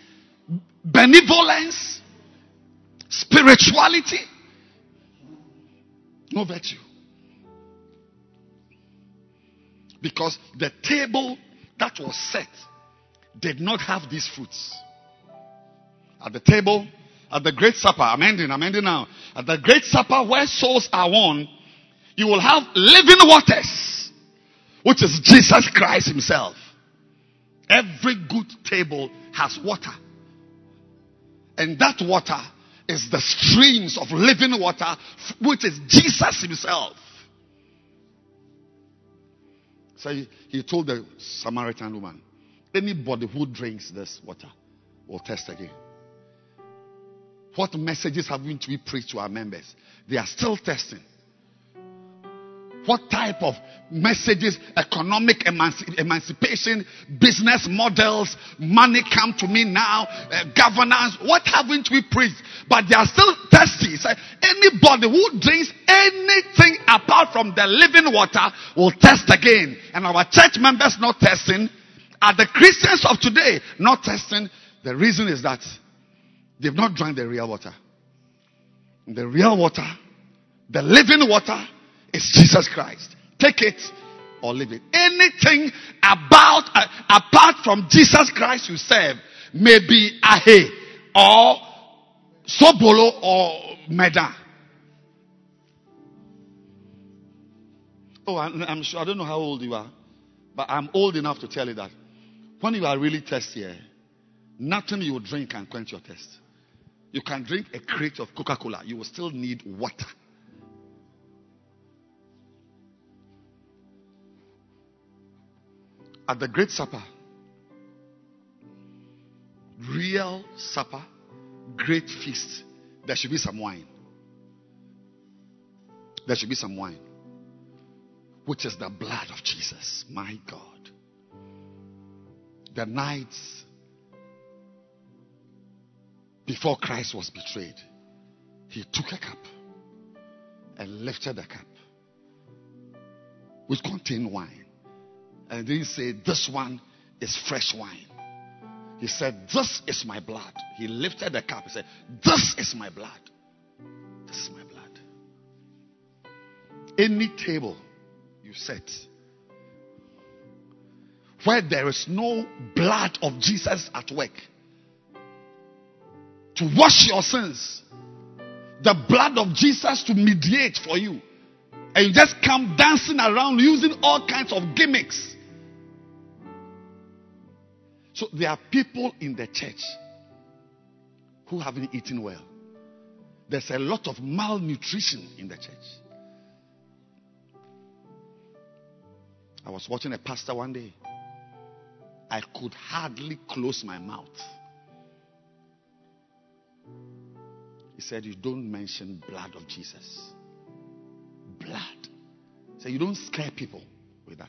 benevolence, spirituality. No virtue. Because the table that was set did not have these fruits. At the table, at the great supper, I'm ending, I'm ending now. At the great supper where souls are won, you will have living waters, which is Jesus Christ Himself. Every good table has water. And that water is the streams of living water, which is Jesus Himself. So he, he told the Samaritan woman, Anybody who drinks this water will test again. What messages have been to be preached to our members? They are still testing. what type of messages, economic emanci- emancipation, business models, money come to me now, uh, governance, what haven't we preached? But they are still thirsty. So anybody who drinks anything apart from the living water will test again. And our church members not testing, are the Christians of today not testing? The reason is that they've not drank the real water. The real water, the living water, is Jesus Christ. Take it or leave it. Anything about, uh, apart from Jesus Christ you serve may be ahe or sobolo or meda. Oh, I'm, I'm, sure, I don't know how old you are, but I'm old enough to tell you that when you are really thirsty, eh, nothing you drink can quench your thirst. You can drink a crate of Coca Cola, you will still need water. at the Great Supper, real supper, great feast, there should be some wine. There should be some wine, which is the blood of Jesus. My God. The nights before Christ was betrayed, he took a cup and lifted the cup, which contained wine. And then he said, This one is fresh wine. He said, This is my blood. He lifted the cup. He said, This is my blood. This is my blood. Any table you set where there is no blood of Jesus at work to wash your sins, the blood of Jesus to mediate for you, and you just come dancing around using all kinds of gimmicks so there are people in the church who haven't eaten well. There's a lot of malnutrition in the church. I was watching a pastor one day. I could hardly close my mouth. He said, You don't mention blood of Jesus. Blood. So you don't scare people with that.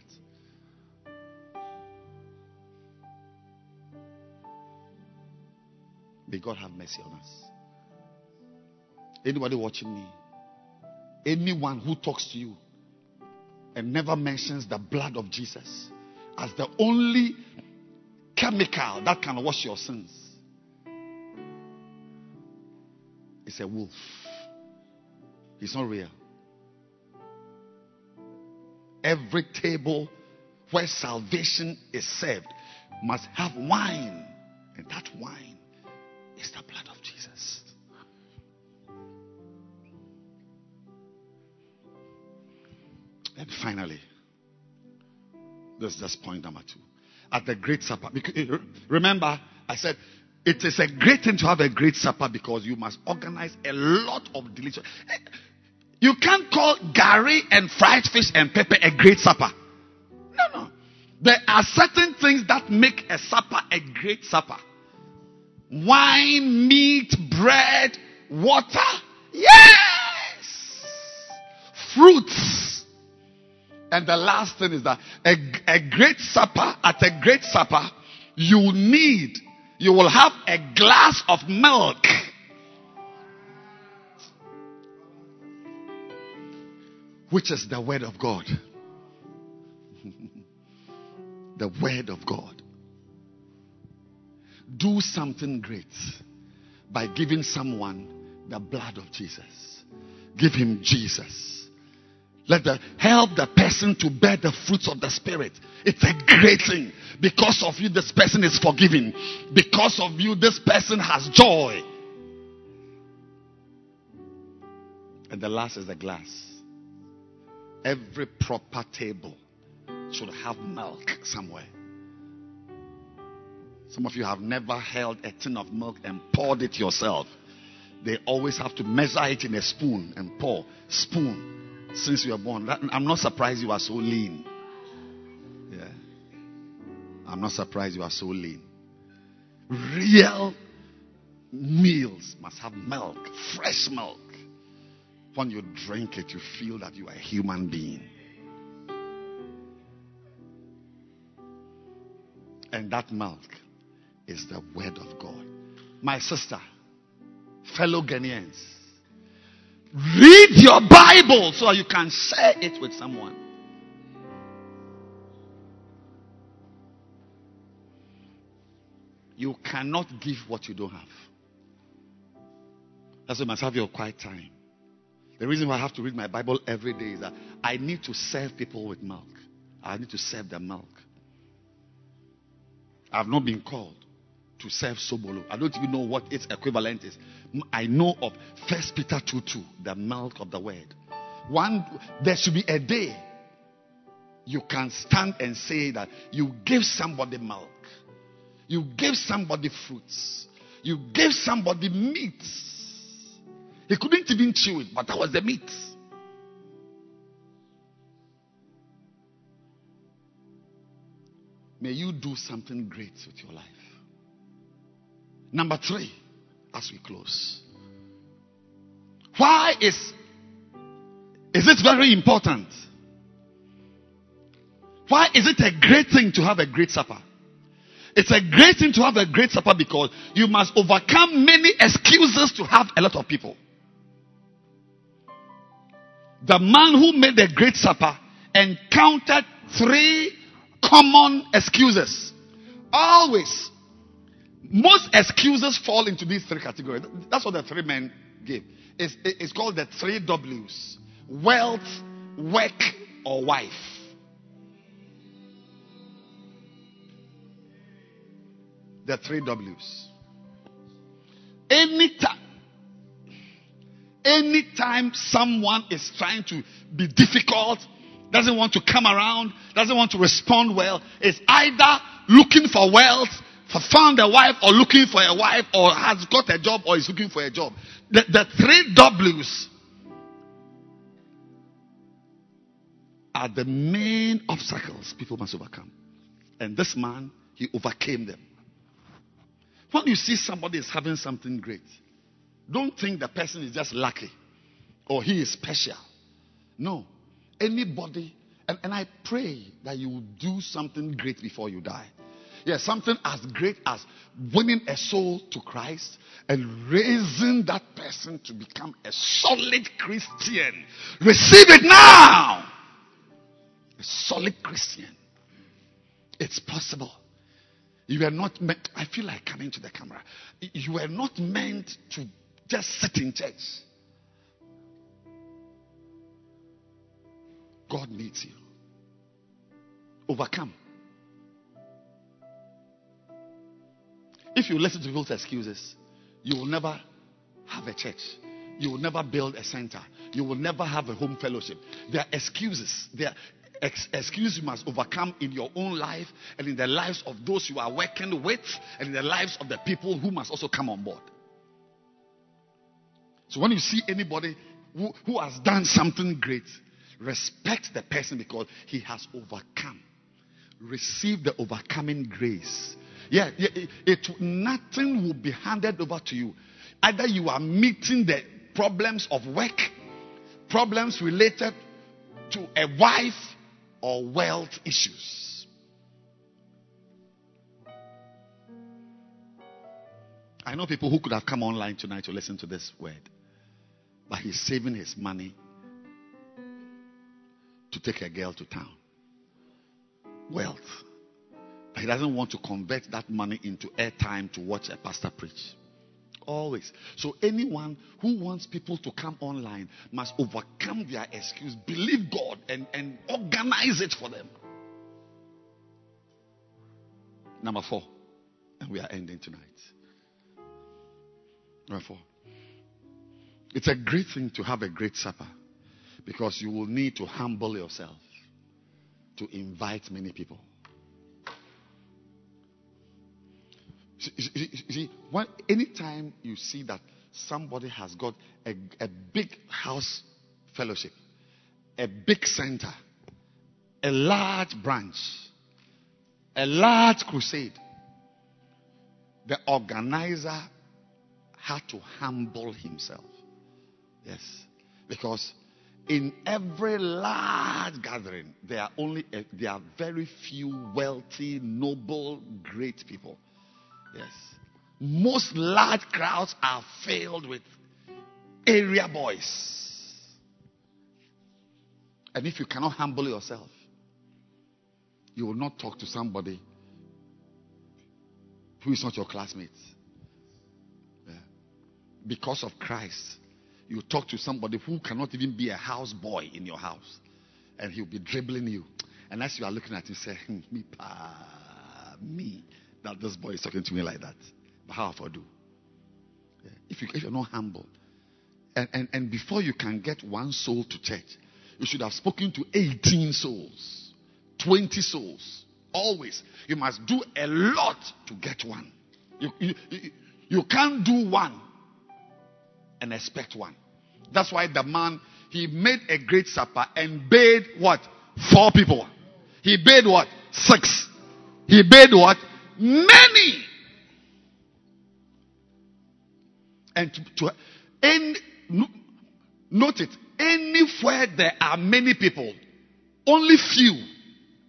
May God have mercy on us. Anybody watching me? Anyone who talks to you and never mentions the blood of Jesus as the only chemical that can wash your sins It's a wolf. It's not real. Every table where salvation is served must have wine, and that wine is the blood of Jesus. And finally, this is just point number two. At the great supper, because, eh, remember, I said it is a great thing to have a great supper because you must organize a lot of delicious. Eh, you can't call gari and fried fish and pepper a great supper. No, no. There are certain things that make a supper a great supper wine, meat, bread, water. Yes! Fruits. And the last thing is that a, a great supper, at a great supper, you need, you will have a glass of milk. Which is the word of God. the word of God do something great by giving someone the blood of Jesus. Give him Jesus. Let the help the person to bear the fruits of the spirit. It's a great thing. Because of you, this person is forgiven. Because of you, this person has joy. And the last is the glass. Every proper table should have milk somewhere. Some of you have never held a tin of milk and poured it yourself. They always have to measure it in a spoon and pour. Spoon since you were born. I'm not surprised you are so lean. Yeah. I'm not surprised you are so lean. Real meals must have milk, fresh milk. When you drink it, you feel that you are a human being. And that milk is the word of God. My sister, fellow Ghanaians, read your Bible so you can share it with someone. You cannot give what you don't have. That's why you must have your quiet time. The reason why I have to read my Bible every day is that I need to serve people with milk. I need to serve them milk. I've not been called to serve Sobolo. I don't even know what its equivalent is. I know of First Peter 2 2, the milk of the word. One, there should be a day you can stand and say that you give somebody milk, you gave somebody fruits, you gave somebody meat. He couldn't even chew it, but that was the meat. May you do something great with your life. Number three, as we close. Why is, is it very important? Why is it a great thing to have a great supper? It's a great thing to have a great supper because you must overcome many excuses to have a lot of people. The man who made the great supper encountered three common excuses. Always most excuses fall into these three categories. That's what the three men gave. It's, it's called the three W's wealth, work, or wife. The three W's. Anytime, anytime someone is trying to be difficult, doesn't want to come around, doesn't want to respond well, is either looking for wealth found a wife or looking for a wife or has got a job or is looking for a job. The, the three W's are the main obstacles people must overcome. And this man, he overcame them. When you see somebody is having something great, don't think the person is just lucky or he is special. No. Anybody, and, and I pray that you will do something great before you die. Yes, something as great as winning a soul to Christ and raising that person to become a solid Christian. Receive it now. A solid Christian. It's possible. You are not meant, I feel like coming to the camera. You are not meant to just sit in church. God needs you. Overcome. If you listen to people's excuses, you will never have a church. You will never build a center. You will never have a home fellowship. There are excuses. There are ex- excuses you must overcome in your own life and in the lives of those you are working with and in the lives of the people who must also come on board. So when you see anybody who, who has done something great, respect the person because he has overcome. Receive the overcoming grace yeah, yeah it, it, nothing will be handed over to you. Either you are meeting the problems of work, problems related to a wife, or wealth issues. I know people who could have come online tonight to listen to this word, but he's saving his money to take a girl to town. Wealth. He doesn't want to convert that money into airtime to watch a pastor preach. Always. So anyone who wants people to come online must overcome their excuse, believe God, and, and organize it for them. Number four. And we are ending tonight. Number four. It's a great thing to have a great supper because you will need to humble yourself to invite many people. You see, when, anytime you see that somebody has got a, a big house fellowship, a big center, a large branch, a large crusade, the organizer had to humble himself. Yes. Because in every large gathering, there are only a, there are very few wealthy, noble, great people. Yes. Most large crowds are filled with area boys. And if you cannot humble yourself, you will not talk to somebody who is not your classmate. Yeah. Because of Christ, you talk to somebody who cannot even be a house boy in your house, and he'll be dribbling you. And as you are looking at him, say, hmm, "Me pa, me," that this boy is talking to me like that. But how I do? Yeah. If, you, if you're not humble, and, and, and before you can get one soul to church, you should have spoken to 18 souls, 20 souls. Always. You must do a lot to get one. You, you, you can't do one and expect one. That's why the man, he made a great supper and bade what? Four people. He bade what? Six. He bade what? Many. And to, to and note it, anywhere there are many people, only few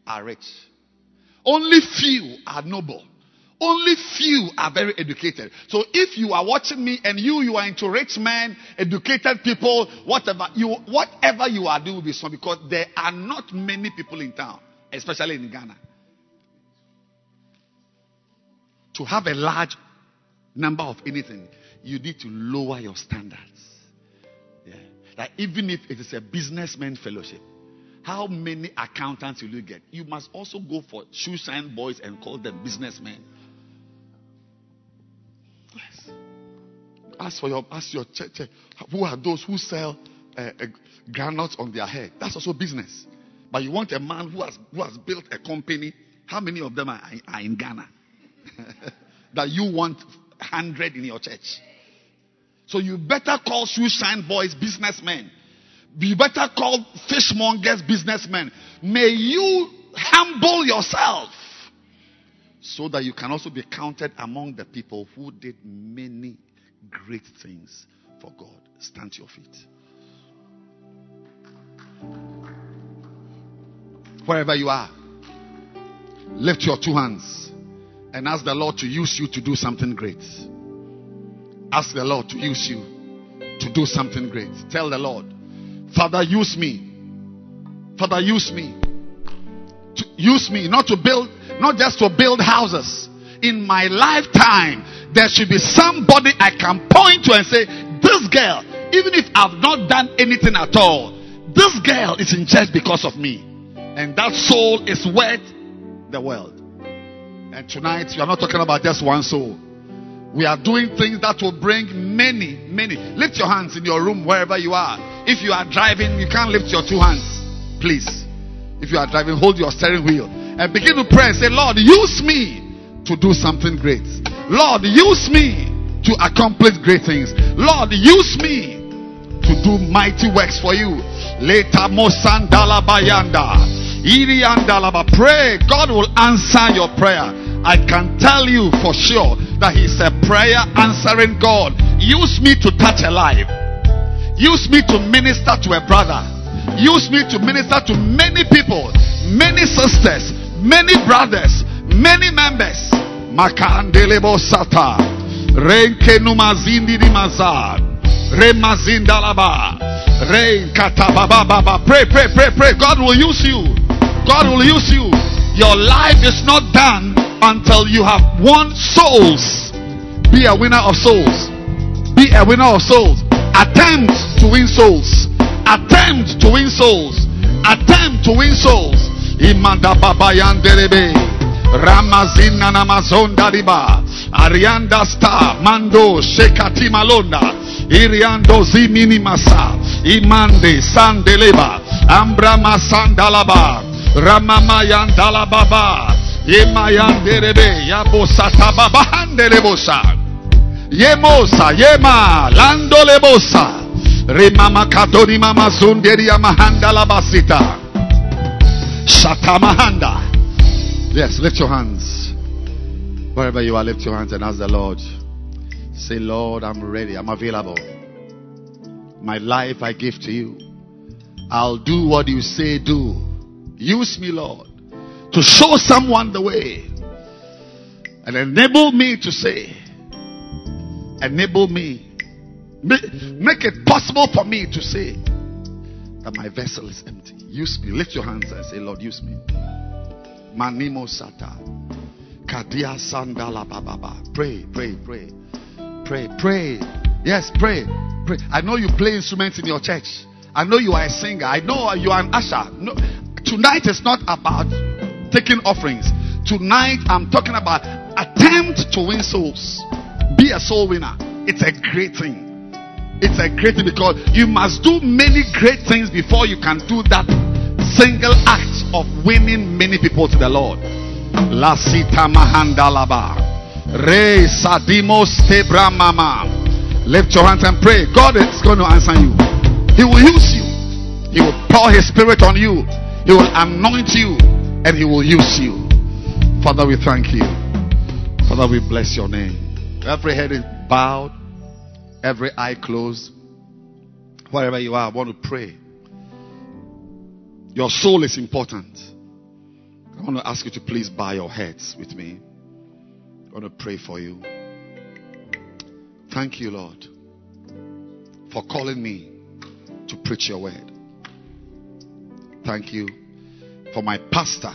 are rich. Only few are noble. Only few are very educated. So if you are watching me and you you are into rich men, educated people, whatever you whatever you are doing will be small because there are not many people in town, especially in Ghana. To have a large number of anything, you need to lower your standards. Yeah. Like even if it is a businessman fellowship, how many accountants will you get? You must also go for shoe shine boys and call them businessmen. Yes. Ask for your ask your church. Who are those who sell uh, uh, granules on their head? That's also business. But you want a man who has who has built a company. How many of them are, are in Ghana? that you want hundred in your church. So you better call shoe shine boys businessmen you better call fishmongers businessmen. May you humble yourself so that you can also be counted among the people who did many great things for God. Stand to your feet. Wherever you are, lift your two hands and ask the Lord to use you to do something great. Ask the Lord to use you to do something great. Tell the Lord, Father, use me. Father, use me. To use me not to build, not just to build houses. In my lifetime, there should be somebody I can point to and say, This girl, even if I've not done anything at all, this girl is in church because of me. And that soul is worth the world. And tonight, you are not talking about just one soul. We are doing things that will bring many, many. Lift your hands in your room wherever you are. If you are driving, you can't lift your two hands. Please. If you are driving, hold your steering wheel and begin to pray and say, Lord, use me to do something great. Lord, use me to accomplish great things. Lord, use me to do mighty works for you. Later, Mosandala Bayanda. Pray. God will answer your prayer. I can tell you for sure that He's a prayer answering God. Use me to touch a life. Use me to minister to a brother. Use me to minister to many people, many sisters, many brothers, many members. Makandelebo sata. Renke numazindi di mazar. Remazindalaba. Rain katababa. Pray, pray, pray, pray. God will use you. God will use you. Your life is not done until you have won souls. Be a winner of souls. Be a winner of souls. Attempt to win souls. Attempt to win souls. Attempt to win souls. Imanda babayan derebe. Ramazina namazonda riba. Arianda sta mando shekati malonda. Iriando zimini masa. Imande sandeleba. Ambra masandalaba. Ramama yandalababa. Yemayanderebe, Yabosata Babahandelebosa. Yemosa, Yema, Landolebosa. Remama Katoni Mama Sunderi Yamahanda Labasita. Shatamahanda. Yes, lift your hands. Wherever you are, lift your hands and ask the Lord. Say, Lord, I'm ready. I'm available. My life I give to you. I'll do what you say do. Use me, Lord, to show someone the way and enable me to say, enable me, make it possible for me to say that my vessel is empty. Use me. Lift your hands and say, Lord, use me. Manimo Sata. Kadia Sandala Baba. Pray, pray, pray. Pray, pray. Yes, pray. Pray. I know you play instruments in your church. I know you are a singer. I know you are an usher. No, tonight is not about taking offerings. Tonight I'm talking about attempt to win souls. Be a soul winner. It's a great thing. It's a great thing because you must do many great things before you can do that single act of winning many people to the Lord. La sita mahandalaba. Re sadimos tebra mama. Lift your hands and pray. God is going to answer you. He will use you. He will pour his spirit on you. He will anoint you and he will use you. Father, we thank you. Father, we bless your name. Every head is bowed, every eye closed. Wherever you are, I want to pray. Your soul is important. I want to ask you to please bow your heads with me. I want to pray for you. Thank you, Lord, for calling me to preach your word. Thank you for my pastor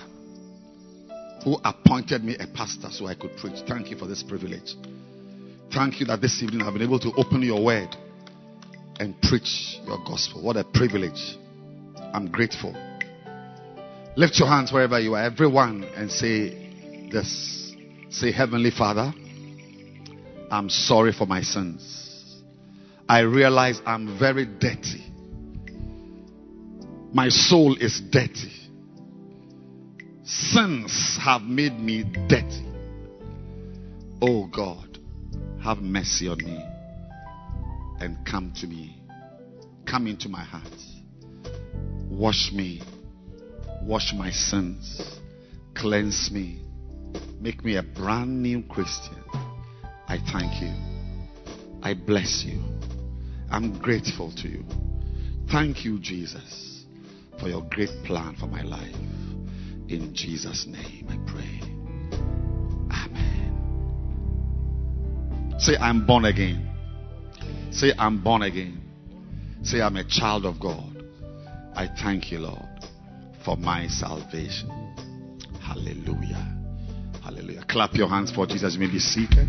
who appointed me a pastor so I could preach. Thank you for this privilege. Thank you that this evening I've been able to open your word and preach your gospel. What a privilege. I'm grateful. Lift your hands wherever you are, everyone, and say this. Say, Heavenly Father, I'm sorry for my sins. I realize I'm very dirty. My soul is dirty. Sins have made me dirty. Oh God, have mercy on me and come to me. Come into my heart. Wash me. Wash my sins. Cleanse me. Make me a brand new Christian. I thank you. I bless you. I'm grateful to you. Thank you, Jesus, for your great plan for my life. In Jesus' name I pray. Amen. Say, I'm born again. Say, I'm born again. Say, I'm a child of God. I thank you, Lord, for my salvation. Hallelujah. Hallelujah. Clap your hands for Jesus. You may be seated.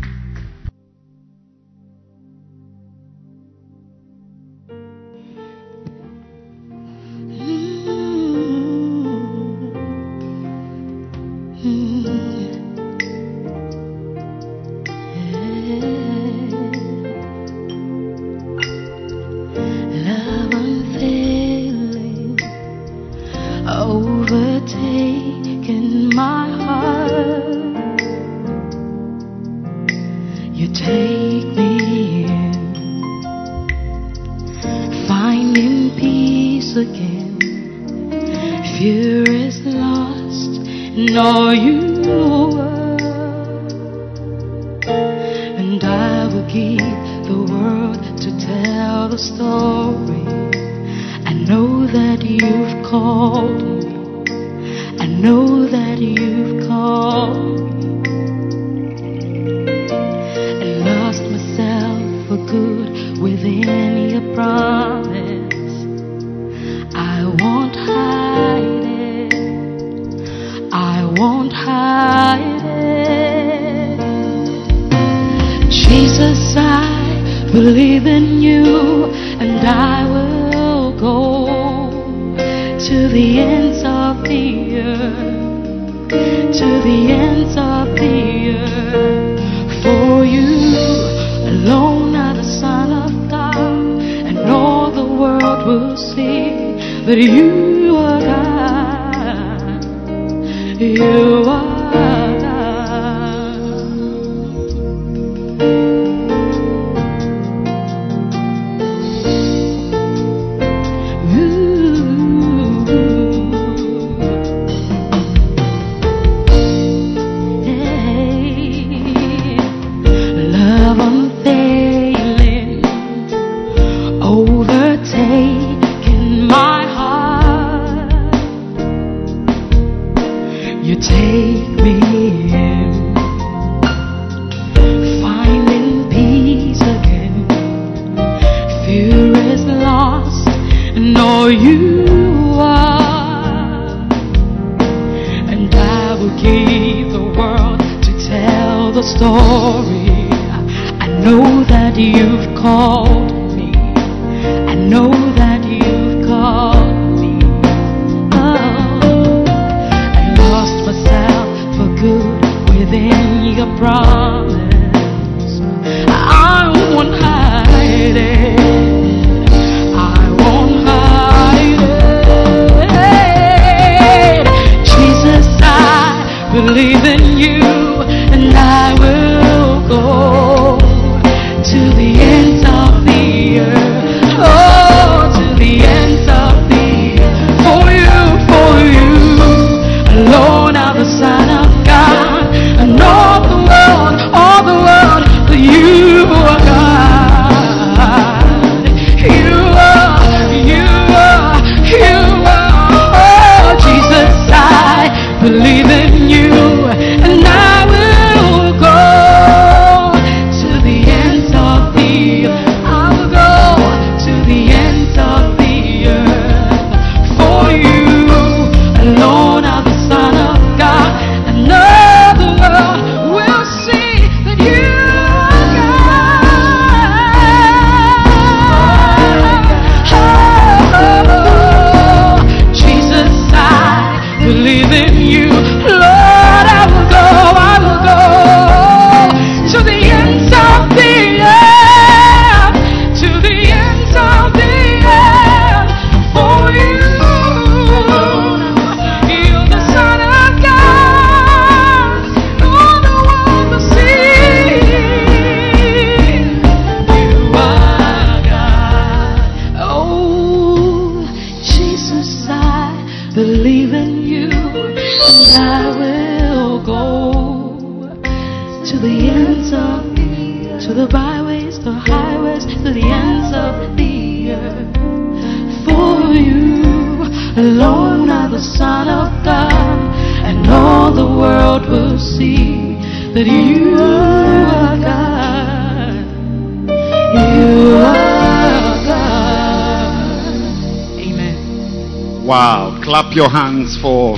Clap your hands for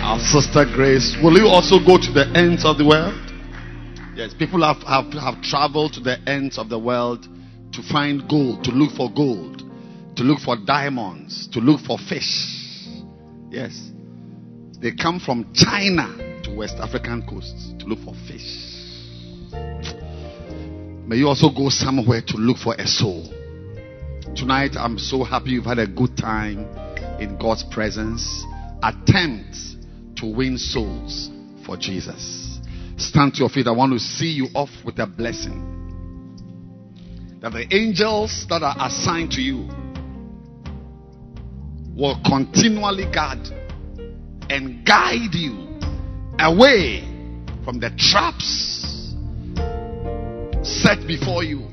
our sister Grace. Will you also go to the ends of the world? Yes, people have, have, have traveled to the ends of the world to find gold, to look for gold, to look for diamonds, to look for fish. Yes. They come from China to West African coasts to look for fish. May you also go somewhere to look for a soul. Tonight, I'm so happy you've had a good time in God's presence. Attempt to win souls for Jesus. Stand to your feet. I want to see you off with a blessing. That the angels that are assigned to you will continually guard and guide you away from the traps set before you,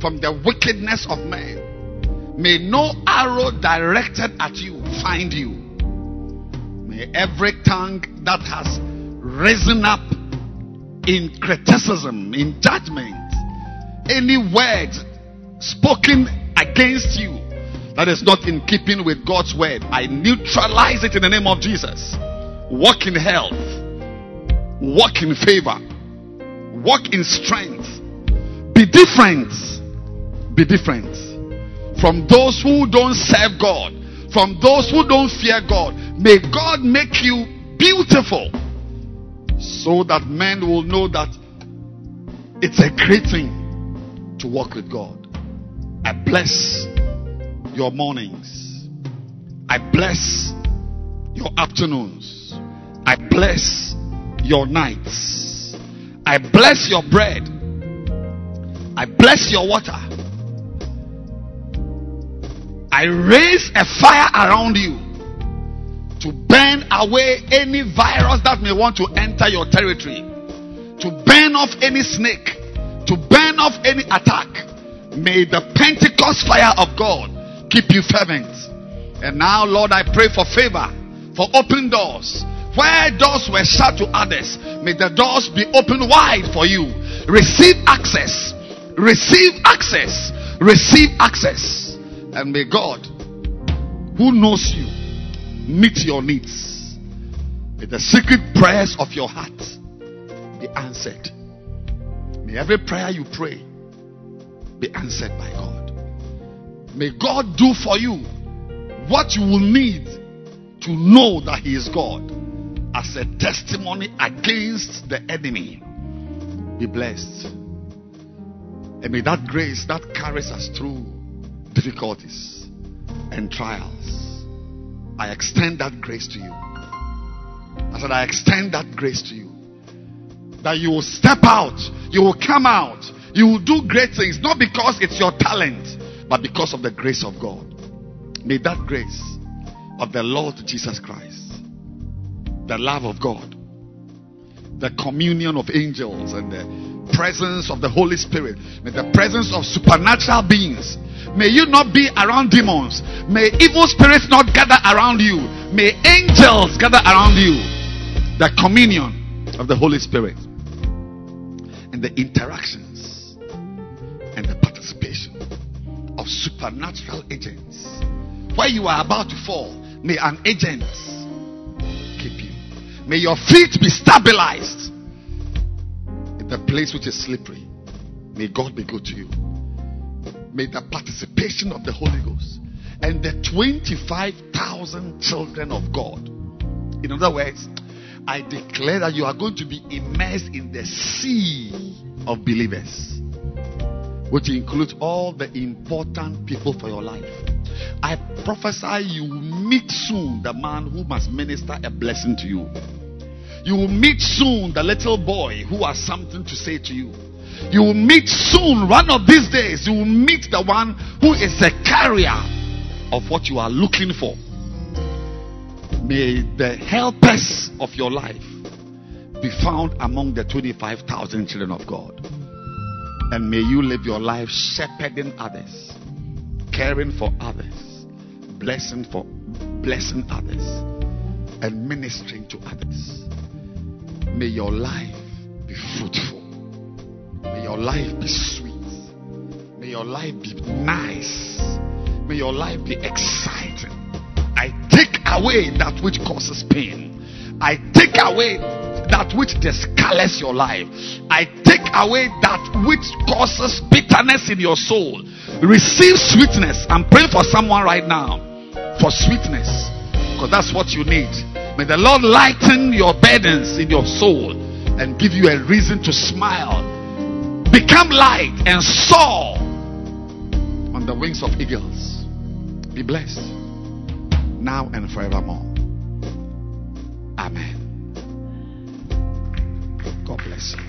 from the wickedness of men. May no arrow directed at you find you. May every tongue that has risen up in criticism, in judgment, any word spoken against you that is not in keeping with God's word, I neutralize it in the name of Jesus. Walk in health, walk in favor, walk in strength. Be different. Be different from those who don't serve God, from those who don't fear God. May God make you beautiful so that men will know that it's a great thing to walk with God. I bless your mornings. I bless your afternoons. I bless your nights. I bless your bread. I bless your water. I raise a fire around you to burn away any virus that may want to enter your territory, to burn off any snake, to burn off any attack. May the Pentecost fire of God keep you fervent. And now, Lord, I pray for favor, for open doors, Where doors were shut to others, may the doors be opened wide for you. Receive access. Receive access. Receive access. And may God, who knows you, meet your needs. May the secret prayers of your heart be answered. May every prayer you pray be answered by God. May God do for you what you will need to know that He is God as a testimony against the enemy. Be blessed. And may that grace that carries us through difficulties and trials, I extend that grace to you. I said, I extend that grace to you. That you will step out, you will come out, you will do great things, not because it's your talent, but because of the grace of God. May that grace of the Lord Jesus Christ, the love of God, the communion of angels, and the presence of the Holy Spirit, may the presence of supernatural beings, may you not be around demons, may evil spirits not gather around you, may angels gather around you. The communion of the Holy Spirit. And the interactions. And the participation of supernatural agents. Where you are about to fall, may an agent keep you. May your feet be stabilized the place which is slippery. May God be good to you. May the participation of the Holy Ghost and the 25,000 children of God. In other words, I declare that you are going to be immersed in the sea of believers, which includes all the important people for your life. I prophesy you will meet soon the man who must minister a blessing to you. You will meet soon the little boy who has something to say to you. You will meet soon, one of these days, you will meet the one who is a carrier of what you are looking for. May the helpers of your life be found among the 25,000 children of God. And may you live your life shepherding others, caring for others, blessing for blessing others, and ministering to others. May your life be fruitful. May your life be sweet. May your life be nice. May your life be exciting. I take away that which causes pain. I take away that which discolors your life. I take away that which causes bitterness in your soul. Receive sweetness. I'm praying for someone right now for sweetness because that's what you need. May the Lord lighten your burdens in your soul and give you a reason to smile. Become light and soar on the wings of eagles. Be blessed now and forevermore. Amen. God bless you.